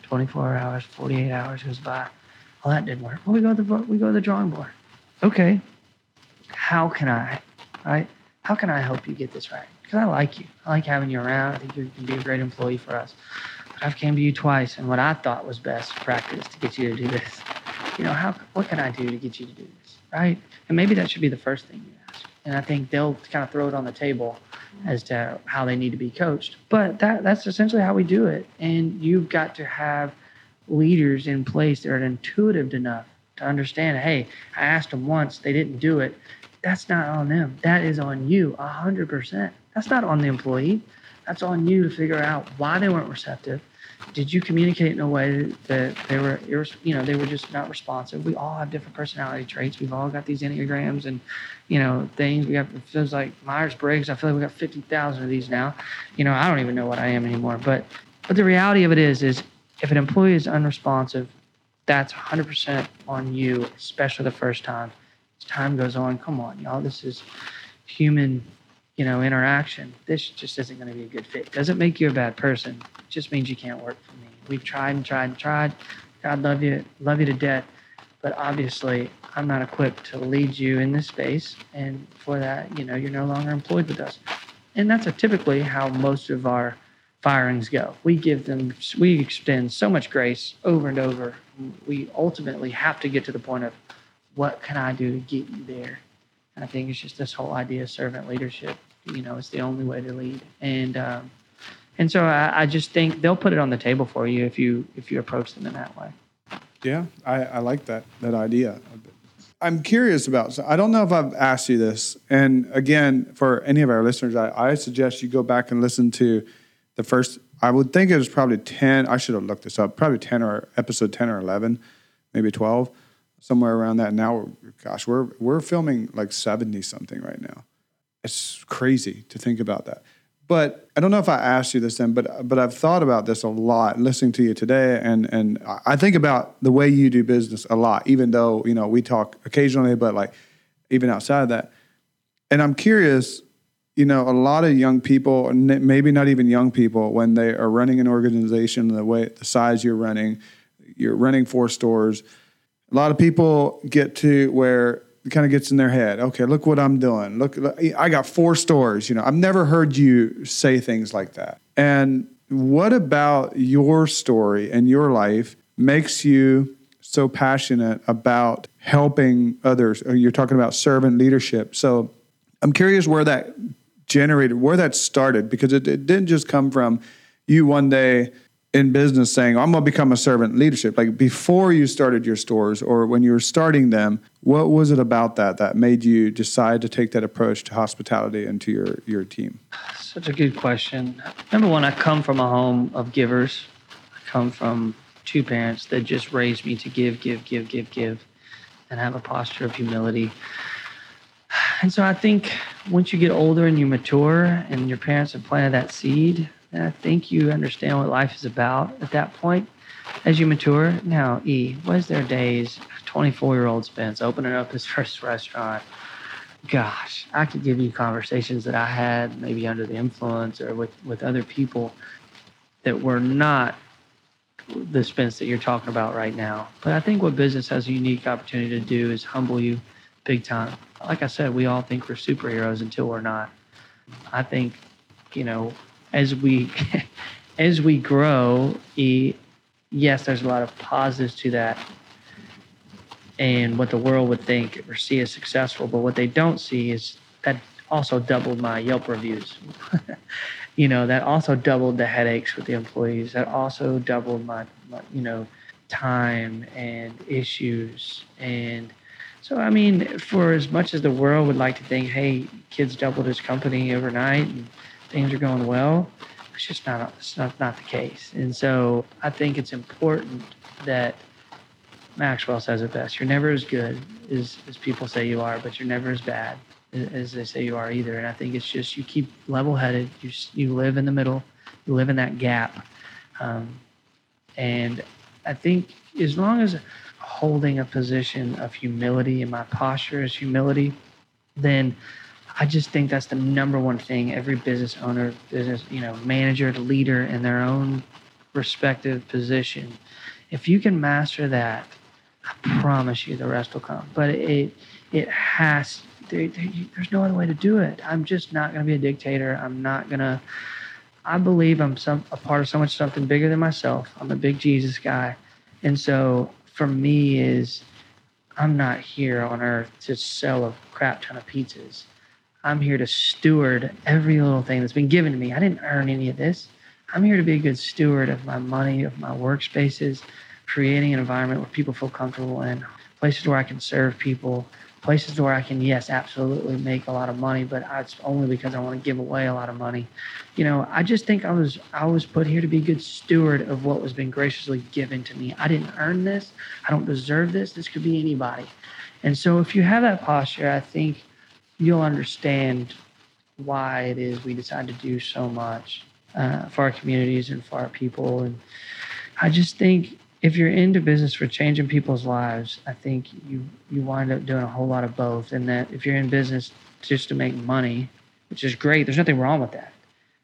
[SPEAKER 1] 24 hours, 48 hours goes by. Well, that didn't work. Well, we go to the we go to the drawing board. Okay, how can I, right? How can I help you get this right? Because I like you. I like having you around. I think you can be a great employee for us. But I've came to you twice, and what I thought was best practice to get you to do this. You know, how what can I do to get you to do this, right? And maybe that should be the first thing you. And I think they'll kind of throw it on the table as to how they need to be coached. But that that's essentially how we do it. And you've got to have leaders in place that are intuitive enough to understand, hey, I asked them once, they didn't do it. That's not on them. That is on you, hundred percent. That's not on the employee. That's on you to figure out why they weren't receptive did you communicate in a way that they were you know they were just not responsive? We all have different personality traits. We've all got these enneagrams and you know things. We got it feels like myers-briggs. I feel like we got 50000 of these now. You know i don't even know what i am anymore. But but the reality of it is is if an employee is unresponsive that's 100% on you especially the first time. As time goes on come on y'all this is human you know, interaction, this just isn't going to be a good fit. Doesn't make you a bad person. It just means you can't work for me. We've tried and tried and tried. God love you, love you to death, but obviously I'm not equipped to lead you in this space, and for that, you know, you're no longer employed with us. And that's typically how most of our firings go. We give them, we extend so much grace over and over. We ultimately have to get to the point of, what can I do to get you there? I think it's just this whole idea of servant leadership. You know, it's the only way to lead. And um, and so I, I just think they'll put it on the table for you if you if you approach them in that way.
[SPEAKER 3] Yeah, I, I like that that idea. I'm curious about. So I don't know if I've asked you this, and again, for any of our listeners, I, I suggest you go back and listen to the first. I would think it was probably ten. I should have looked this up. Probably ten or episode ten or eleven, maybe twelve, somewhere around that. Now, gosh, we're we're filming like seventy something right now. It's crazy to think about that. But I don't know if I asked you this then, but but I've thought about this a lot listening to you today, and and I think about the way you do business a lot, even though you know we talk occasionally, but like even outside of that. And I'm curious, you know, a lot of young people, maybe not even young people, when they are running an organization the way the size you're running, you're running four stores. A lot of people get to where it kind of gets in their head. Okay, look what I'm doing. Look, I got four stores. You know, I've never heard you say things like that. And what about your story and your life makes you so passionate about helping others? You're talking about servant leadership. So I'm curious where that generated, where that started, because it, it didn't just come from you one day in business saying, I'm going to become a servant leadership? Like before you started your stores or when you were starting them, what was it about that that made you decide to take that approach to hospitality and to your, your team?
[SPEAKER 1] Such a good question. Number one, I come from a home of givers. I come from two parents that just raised me to give, give, give, give, give, and have a posture of humility. And so I think once you get older and you mature and your parents have planted that seed, and I think you understand what life is about at that point as you mature. Now, E, what is their days? 24 year old Spence opening up his first restaurant. Gosh, I could give you conversations that I had maybe under the influence or with, with other people that were not the Spence that you're talking about right now. But I think what business has a unique opportunity to do is humble you big time. Like I said, we all think we're superheroes until we're not. I think, you know, as we as we grow, e, yes, there's a lot of positives to that, and what the world would think or see as successful. But what they don't see is that also doubled my Yelp reviews. you know, that also doubled the headaches with the employees. That also doubled my, my you know, time and issues and. So I mean, for as much as the world would like to think, hey, kids doubled his company overnight and things are going well. It's just not it's not, not the case. And so I think it's important that Maxwell says it best. You're never as good as, as people say you are, but you're never as bad as they say you are either. And I think it's just you keep level headed. You you live in the middle. You live in that gap. Um, and I think as long as holding a position of humility and my posture is humility, then I just think that's the number one thing every business owner, business, you know, manager, leader in their own respective position. If you can master that, I promise you the rest will come. But it it has there, there, there's no other way to do it. I'm just not going to be a dictator. I'm not going to I believe I'm some a part of so much something bigger than myself. I'm a big Jesus guy. And so for me is I'm not here on earth to sell a crap ton of pizzas. I'm here to steward every little thing that's been given to me. I didn't earn any of this. I'm here to be a good steward of my money, of my workspaces, creating an environment where people feel comfortable in, places where I can serve people, places where I can, yes, absolutely make a lot of money, but it's only because I want to give away a lot of money. You know, I just think I was I was put here to be a good steward of what was being graciously given to me. I didn't earn this. I don't deserve this. This could be anybody. And so if you have that posture, I think you'll understand why it is we decide to do so much uh, for our communities and for our people. And I just think if you're into business for changing people's lives, I think you you wind up doing a whole lot of both. And that if you're in business just to make money, which is great, there's nothing wrong with that.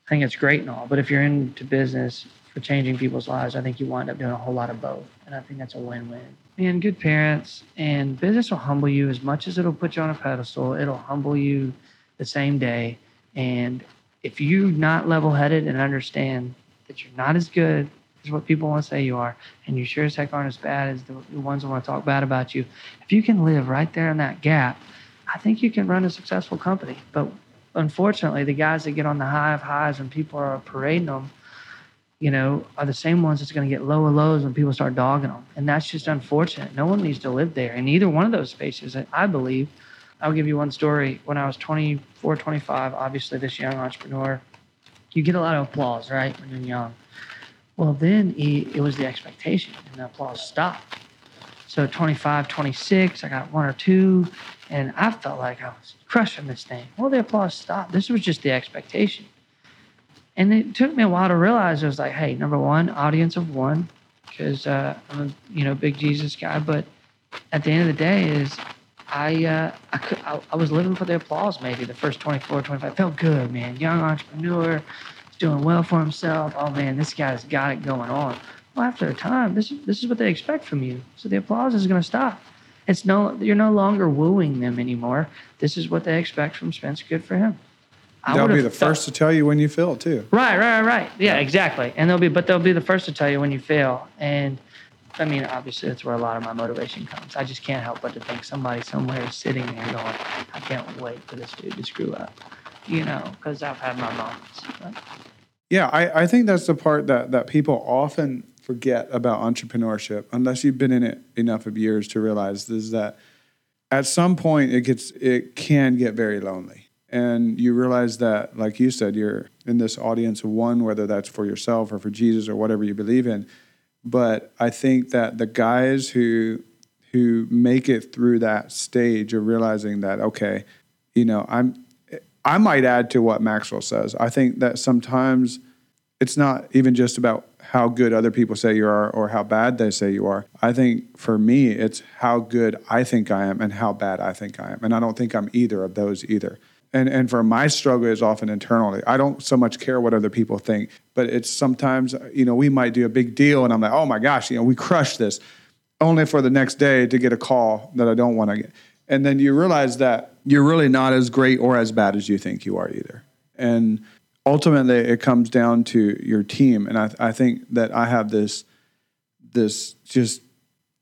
[SPEAKER 1] I think it's great and all. But if you're into business for changing people's lives, I think you wind up doing a whole lot of both. And I think that's a win win. Man, good parents and business will humble you as much as it'll put you on a pedestal. It'll humble you the same day. And if you're not level headed and understand that you're not as good as what people want to say you are, and you sure as heck aren't as bad as the, ones that want to talk bad about you, if you can live right there in that gap, I think you can run a successful company. But unfortunately, the guys that get on the high of highs when people are parading them, you know, are the same ones that's going to get lower lows when people start dogging them. And that's just unfortunate. No one needs to live there. In either one of those spaces, I believe, I'll give you one story. When I was 24, 25, obviously this young entrepreneur, you get a lot of applause, right, when you're young. Well, then he, it was the expectation, and the applause stopped. So 25, 26, I got one or two, and I felt like I was crushing this thing. Well, the applause stopped. This was just the expectation. And it took me a while to realize it was like, hey, number one, audience of one, because uh, I'm a you know big Jesus guy. But at the end of the day, is I, uh, I, could, I, I, was living for the applause maybe the first 24, 25. Felt good, man. Young entrepreneur, doing well for himself. Oh, man, this guy's got it going on. Well, after a time, this, this is what they expect from you. So the applause is going to stop. It's no, you're no longer wooing them anymore. This is what they expect from Spence. Good for him.
[SPEAKER 3] They'll be the first to tell you when you fail too.
[SPEAKER 1] Right, right, right. Yeah, exactly. And they'll be, but they'll be the first to tell you when you fail. And I mean, obviously, that's where a lot of my motivation comes. I just can't help but to think somebody somewhere is sitting there going, I can't wait for this dude to screw up, you know, because I've had my moments.
[SPEAKER 3] Yeah, I, I think that's the part that, that people often forget about entrepreneurship, unless you've been in it enough of years to realize is that at some point it gets it can get very lonely. And you realize that, like you said, you're in this audience of one, whether that's for yourself or for Jesus or whatever you believe in but I think that the guys who who make it through that stage of realizing that okay, you know, I'm I might add to what Maxwell says. I think that sometimes it's not even just about how good other people say you are or how bad they say you are. I think for me, it's how good I think I am and how bad I think I am. And I don't think I'm either of those either and and for my struggle is often internally. I don't so much care what other people think, but it's sometimes you know we might do a big deal, and I'm like, oh my gosh, you know, we crushed this, only for the next day to get a call that I don't want to get, and then you realize that you're really not as great or as bad as you think you are either, and ultimately it comes down to your team, and I, I think that I have this this just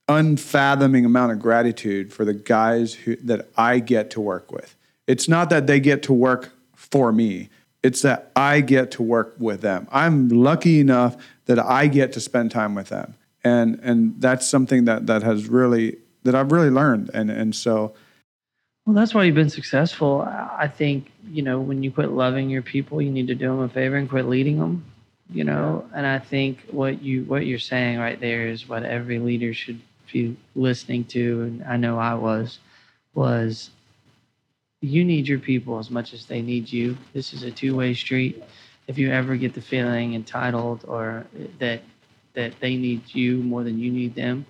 [SPEAKER 3] unfathoming amount of gratitude for the guys who that I get to work with it's not that they get to work for me. It's that I get to work with them. I'm lucky enough that I get to spend time with them. And and that's something that that has really that I've really learned. And and so
[SPEAKER 1] well, that's why you've been successful. I think, you know, when you quit loving your people, you need to do them a favor and quit leading them, you know? And I think what you what you're saying right there is what every leader should be listening to and I know I was was you need your people as much as they need you. This is a two-way street. If you ever get the feeling entitled or that that they need you more than you need them,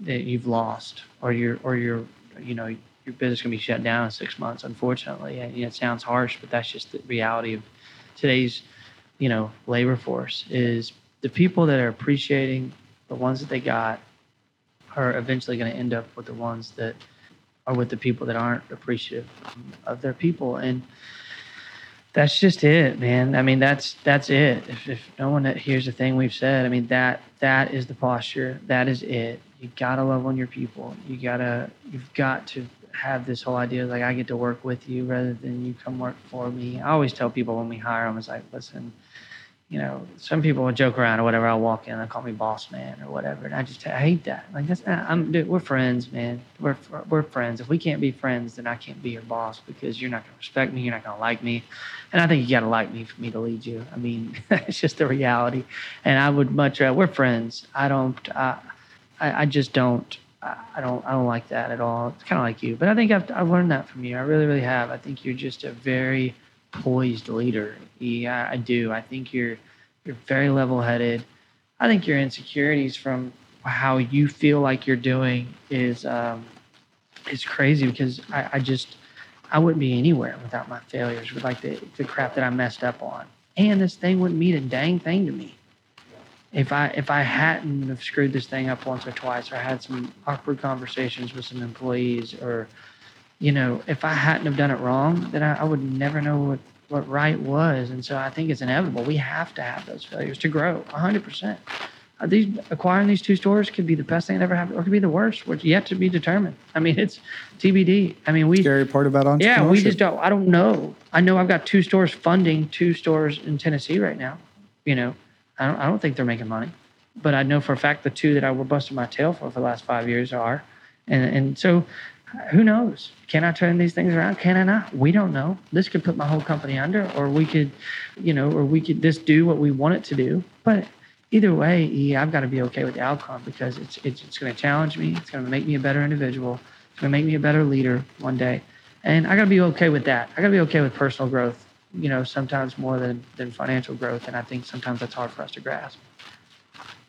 [SPEAKER 1] that you've lost, or you're or you're you know your business can be shut down in six months. Unfortunately, and it sounds harsh, but that's just the reality of today's you know labor force. Is the people that are appreciating the ones that they got are eventually going to end up with the ones that are with the people that aren't appreciative of their people. And that's just it man. I mean that's that's it. If, if no one hears the thing we've said. I mean that that is the posture. That is it. You gotta love on your people. You gotta you've got to have this whole idea like i get to work with you rather than you come work for me. I always tell people when we hire them it's like listen you know, some people will joke around or whatever. I'll walk in they'll call me boss man or whatever, and I just I hate that. Like that's not, I'm dude, we're friends, man. We're we're friends. If we can't be friends, then I can't be your boss because you're not gonna respect me. You're not gonna like me, and I think you gotta like me for me to lead you. I mean, it's just the reality. And I would much rather we're friends. I don't. I I, I just don't. I don't. I don't like that at all. It's kind of like you, but I think I've I've learned that from you. I really really have. I think you're just a very poised leader. Yeah, I do. I think you're you're very level-headed. I think your insecurities from how you feel like you're doing is um, is crazy because I, I just I wouldn't be anywhere without my failures, with like the the crap that I messed up on, and this thing wouldn't mean a dang thing to me. if I if I hadn't have screwed this thing up once or twice, or had some awkward conversations with some employees, or you know, if I hadn't have done it wrong, then I, I would never know what what right was. And so I think it's inevitable. We have to have those failures to grow 100%. Uh, these acquiring these two stores could be the best thing that ever happened, or could be the worst, which yet to be determined. I mean, it's TBD. I mean, we
[SPEAKER 3] scary part about entrepreneurship.
[SPEAKER 1] Yeah, we just don't. I don't know. I know I've got two stores funding two stores in Tennessee right now. You know, I don't. I don't think they're making money, but I know for a fact the two that I were busting my tail for for the last five years are, and and so who knows? Can I turn these things around? Can I not? We don't know. This could put my whole company under, or we could, you know, or we could just do what we want it to do. But either way, yeah, I've got to be okay with the outcome because it's it's, it's going to challenge me. It's going to make me a better individual. It's going to make me a better leader one day, and I got to be okay with that. I got to be okay with personal growth. You know, sometimes more than than financial growth, and I think sometimes that's hard for us to grasp.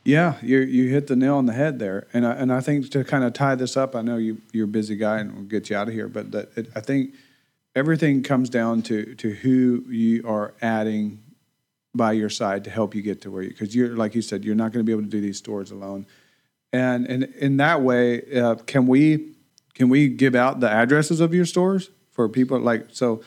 [SPEAKER 3] Yeah, you you hit the nail on the head there, and I, and I think to kind of tie this up, I know you you're a busy guy, and we'll get you out of here, but that it, I think everything comes down to to who you are adding by your side to help you get to where you because you're like you said you're not going to be able to do these stores alone, and and in that way, uh, can we can we give out the addresses of your stores for people like so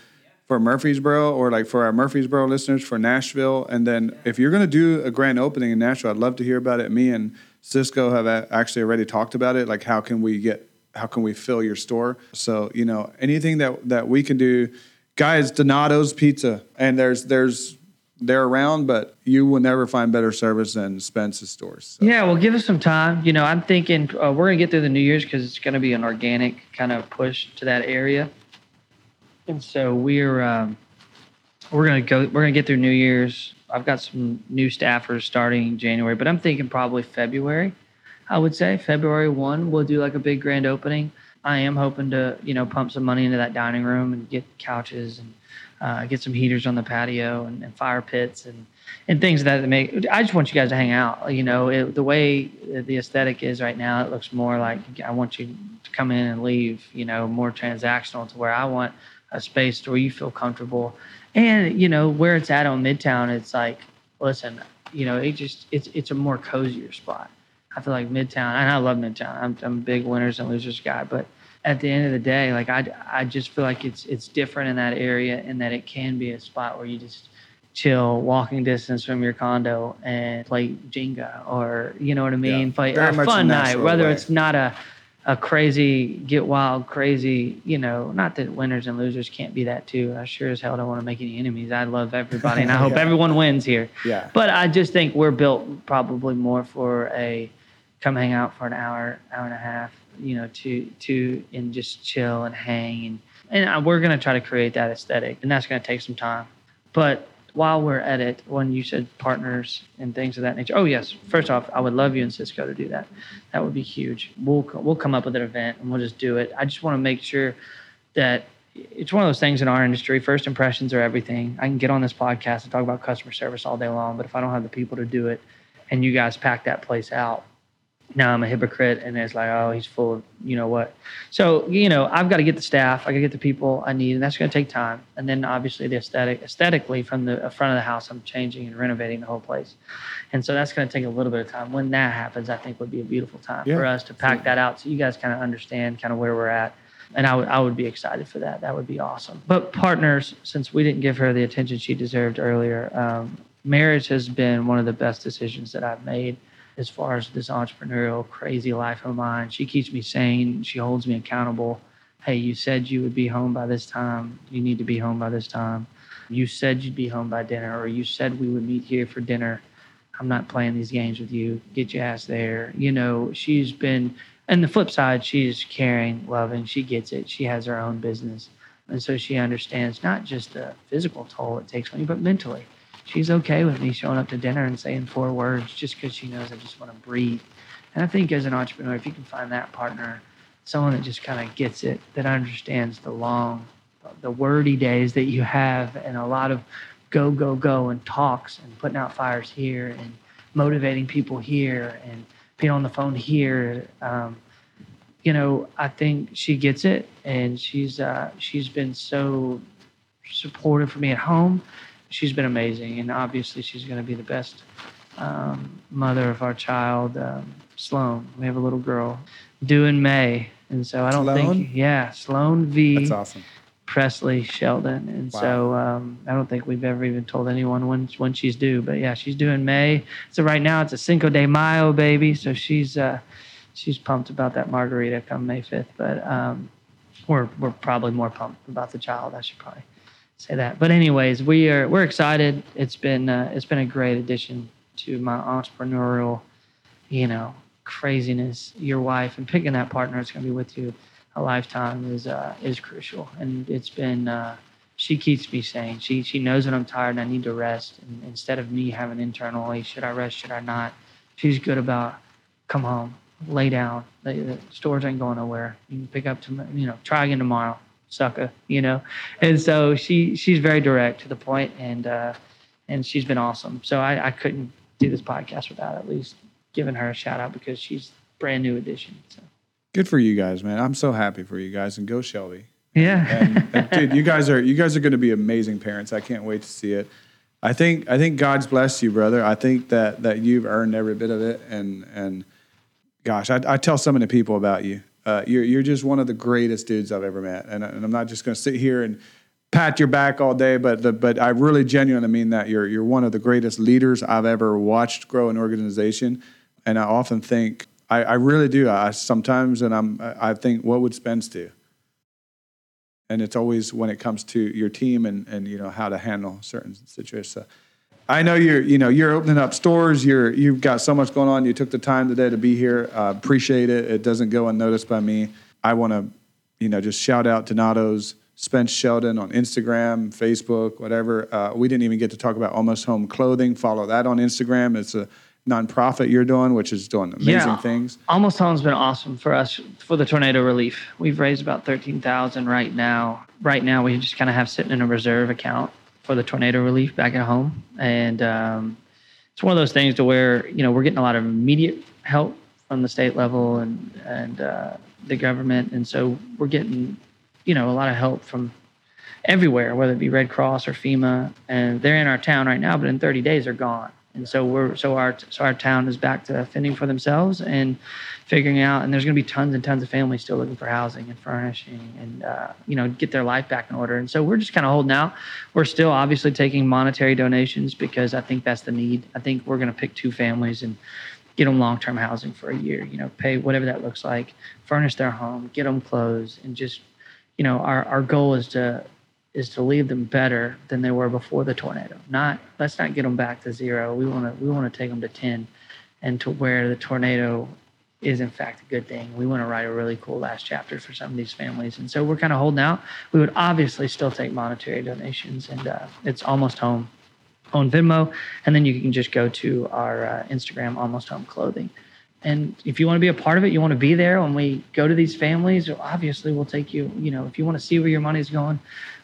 [SPEAKER 3] for Murfreesboro or like for our Murfreesboro listeners for Nashville. And then if you're going to do a grand opening in Nashville, I'd love to hear about it. Me and Cisco have actually already talked about it. Like, how can we get, how can we fill your store? So, you know, anything that, that we can do, guys, Donatos Pizza, and there's, there's, they're around, but you will never find better service than Spence's stores.
[SPEAKER 1] So. Yeah, well, give us some time. You know, I'm thinking uh, we're gonna get through the New Year's because it's gonna be an organic kind of push to that area and so we're um, we're gonna go. We're gonna get through New Year's. I've got some new staffers starting January, but I'm thinking probably February. I would say February one, we'll do like a big grand opening. I am hoping to, you know, pump some money into that dining room and get couches and uh, get some heaters on the patio and, and, fire pits and and things that make. I just want you guys to hang out. You know, it, the way the aesthetic is right now, it looks more like I want you to come in and leave. You know, more transactional to where I want a space where you feel comfortable. And you know where it's at on Midtown, it's like, listen, you know, it just it's it's a more cozier spot. I feel like Midtown, and I love Midtown. I'm, I'm a big winners and losers guy, but at the end of the day, like I, I just feel like it's it's different in that area, and that it can be a spot where you just chill, walking distance from your condo, and play Jenga, or you know what I mean, yeah, play a fun night. Whether way. it's not a a crazy, get wild, crazy, you know, not that winners and losers can't be that too. I sure as hell don't want to make any enemies. I love everybody and I hope yeah. everyone wins here.
[SPEAKER 3] Yeah.
[SPEAKER 1] But I just think we're built probably more for a come hang out for an hour, hour and a half, you know, to, to, and just chill and hang. And, and we're going to try to create that aesthetic and that's going to take some time. But while we're at it, when you said partners and things of that nature, oh yes, first off, I would love you and Cisco to do that. That would be huge. We'll we'll come up with an event and we'll just do it. I just want to make sure that it's one of those things in our industry. First impressions are everything. I can get on this podcast and talk about customer service all day long, but if I don't have the people to do it, and you guys pack that place out, now I'm a hypocrite and it's like, oh, he's full of you know what. So, you know, I've got to get the staff, I got to get the people I need, and that's going to take time. And then obviously the aesthetic, aesthetically from the front of the house, I'm changing and renovating the whole place. And so that's going to take a little bit of time. When that happens, I think would be a beautiful time yeah. for us to pack that out so you guys kind of understand kind of where we're at. And I would, I would be excited for that. That would be awesome. But partners, since we didn't give her the attention she deserved earlier, um, marriage has been one of the best decisions that I've made as far as this entrepreneurial crazy life of mine. She keeps me sane. She holds me accountable. Hey, you said you would be home by this time. You need to be home by this time. You said you'd be home by dinner, or you said we would meet here for dinner. I'm not playing these games with you. Get your ass there. You know, she's been, and the flip side, she's caring, loving. She gets it. She has her own business. And so she understands not just the physical toll it takes on you, but mentally she's okay with me showing up to dinner and saying four words just because she knows I just want to breathe. And I think as an entrepreneur, if you can find that partner, someone that just kind of gets it, that understands the long, the wordy days that you have, and a lot of go, go, go, and talks, and putting out fires here, and motivating people here, and being on the phone here. Um, you know, I think she gets it, and she's uh, she's been so supportive for me at home she's been amazing, and obviously she's going to be the best um, mother of our child, um, Sloan. We have a little girl due in May. And so I don't
[SPEAKER 3] Sloan?
[SPEAKER 1] think, yeah, Sloan V.
[SPEAKER 3] That's awesome.
[SPEAKER 1] Presley Sheldon, and
[SPEAKER 3] Wow.
[SPEAKER 1] so um, I don't think we've ever even told anyone when when she's due. But yeah, she's due in May. So right now it's a Cinco de Mayo baby, so she's uh, she's pumped about that margarita come May fifth. But um, we're we're probably more pumped about the child. I should probably say that. But anyways, we are we're excited. It's been uh, it's been a great addition to my entrepreneurial, you know, craziness. Your wife and picking that partner that's going to be with you a lifetime is uh, is crucial, and it's been. Uh, she keeps me saying She she knows that I'm tired and I need to rest. And instead of me having internally, should I rest? Should I not? She's good about come home, lay down. The, the stores ain't going nowhere. You can pick up to you know try again tomorrow, sucker. You know, and so she she's very direct to the point, and uh, and she's been awesome. So I, I couldn't do this podcast without at least giving her a shout out because she's brand new addition. So
[SPEAKER 3] Good for you guys, man. I'm so happy for you guys, and go Shelby.
[SPEAKER 1] yeah.
[SPEAKER 3] And, and dude, you guys are you guys are going to be amazing parents. I can't wait to see it. I think I think God's blessed you, brother. I think that that you've earned every bit of it, and and gosh, I, I tell so many people about you. Uh, you're you're just one of the greatest dudes I've ever met, and, and I'm not just going to sit here and pat your back all day, but the, but I really genuinely mean that you're you're one of the greatest leaders I've ever watched grow an organization, and I often think I, I really do. I sometimes and I'm I think what would Spence do? and it's always when it comes to your team and, and you know how to handle certain situations. So I know you're you know you're opening up stores. You're you've got so much going on. You took the time today to be here. Uh, appreciate it. It doesn't go unnoticed by me. I want to you know just shout out Donatos Spence Sheldon on Instagram, Facebook, whatever. Uh, we didn't even get to talk about Almost Home Clothing. Follow that on Instagram. It's a nonprofit you're doing, which is doing amazing
[SPEAKER 1] Yeah.
[SPEAKER 3] things.
[SPEAKER 1] Almost Home's been awesome for us for the tornado relief. We've raised about thirteen thousand right now. Right now, we just kind of have sitting in a reserve account for the tornado relief back at home, and um, it's one of those things to where you know we're getting a lot of immediate help from the state level and and uh, the government, and so we're getting you know a lot of help from everywhere, whether it be Red Cross or FEMA, and they're in our town right now, but in 30 days they're gone. And so we're so our so our town is back to fending for themselves and figuring out. And there's going to be tons and tons of families still looking for housing and furnishing and uh, you know get their life back in order. And so we're just kind of holding out. We're still obviously taking monetary donations because I think that's the need. I think we're going to pick two families and get them long-term housing for a year. You know, pay whatever that looks like, furnish their home, get them clothes, and just you know our our goal is to is to leave them better than they were before the tornado. Not let's not get them back to zero. We want to we want to take them to ten, and to where the tornado is in fact a good thing. We want to write a really cool last chapter for some of these families, and so we're kind of holding out. We would obviously still take monetary donations, and uh, it's almost home on Venmo, and then you can just go to our uh, Instagram, Almost Home Clothing. And if you want to be a part of it, you want to be there when we go to these families. Obviously, we'll take you. You know, if you want to see where your money's going,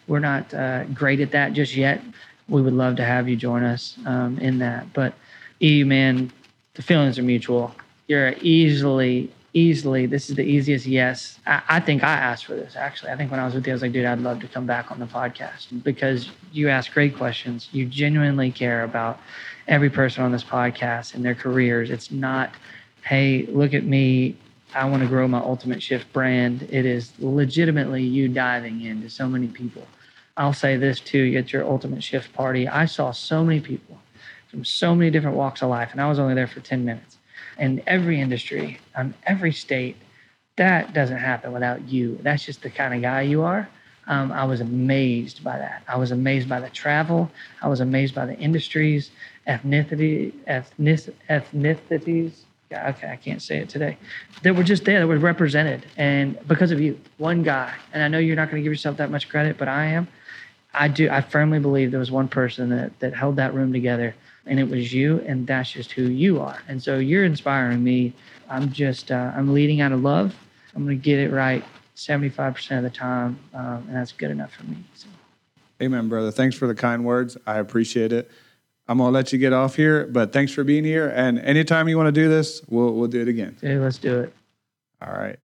[SPEAKER 1] we're not uh, great at that just yet. We would love to have you join us um, in that. But E, man, the feelings are mutual. You're easily, easily. This is the easiest yes. I, I think I asked for this actually. I think when I was with you, I was like, dude, I'd love to come back on the podcast because you ask great questions. You genuinely care about every person on this podcast and their careers. It's not, hey, look at me. I want to grow my Ultimate Shift brand. It is legitimately you diving into so many people. I'll say this too at your Ultimate Shift party. I saw so many people from so many different walks of life, and I was only there for 10 minutes. And every industry, um, every state, that doesn't happen without you. That's just the kind of guy you are. Um, I was amazed by that. I was amazed by the travel. I was amazed by the industries, ethnicity, ethnic, ethnicities. Yeah, okay, I can't say it today. That were just there, that were represented, and because of you, one guy. And I know you're not going to give yourself that much credit, but I am. I do. I firmly believe there was one person that that held that room together, and it was you. And that's just who you are. And so you're inspiring me. I'm just. Uh, I'm leading out of love. I'm going to get it right 75% of the time, um, and that's good enough for me. So.
[SPEAKER 3] Amen, brother. Thanks for the kind words. I appreciate it. I'm gonna let you get off here, but thanks for being here. And anytime you want to do this, we'll we'll do it again.
[SPEAKER 1] Dude, let's do it.
[SPEAKER 3] All right.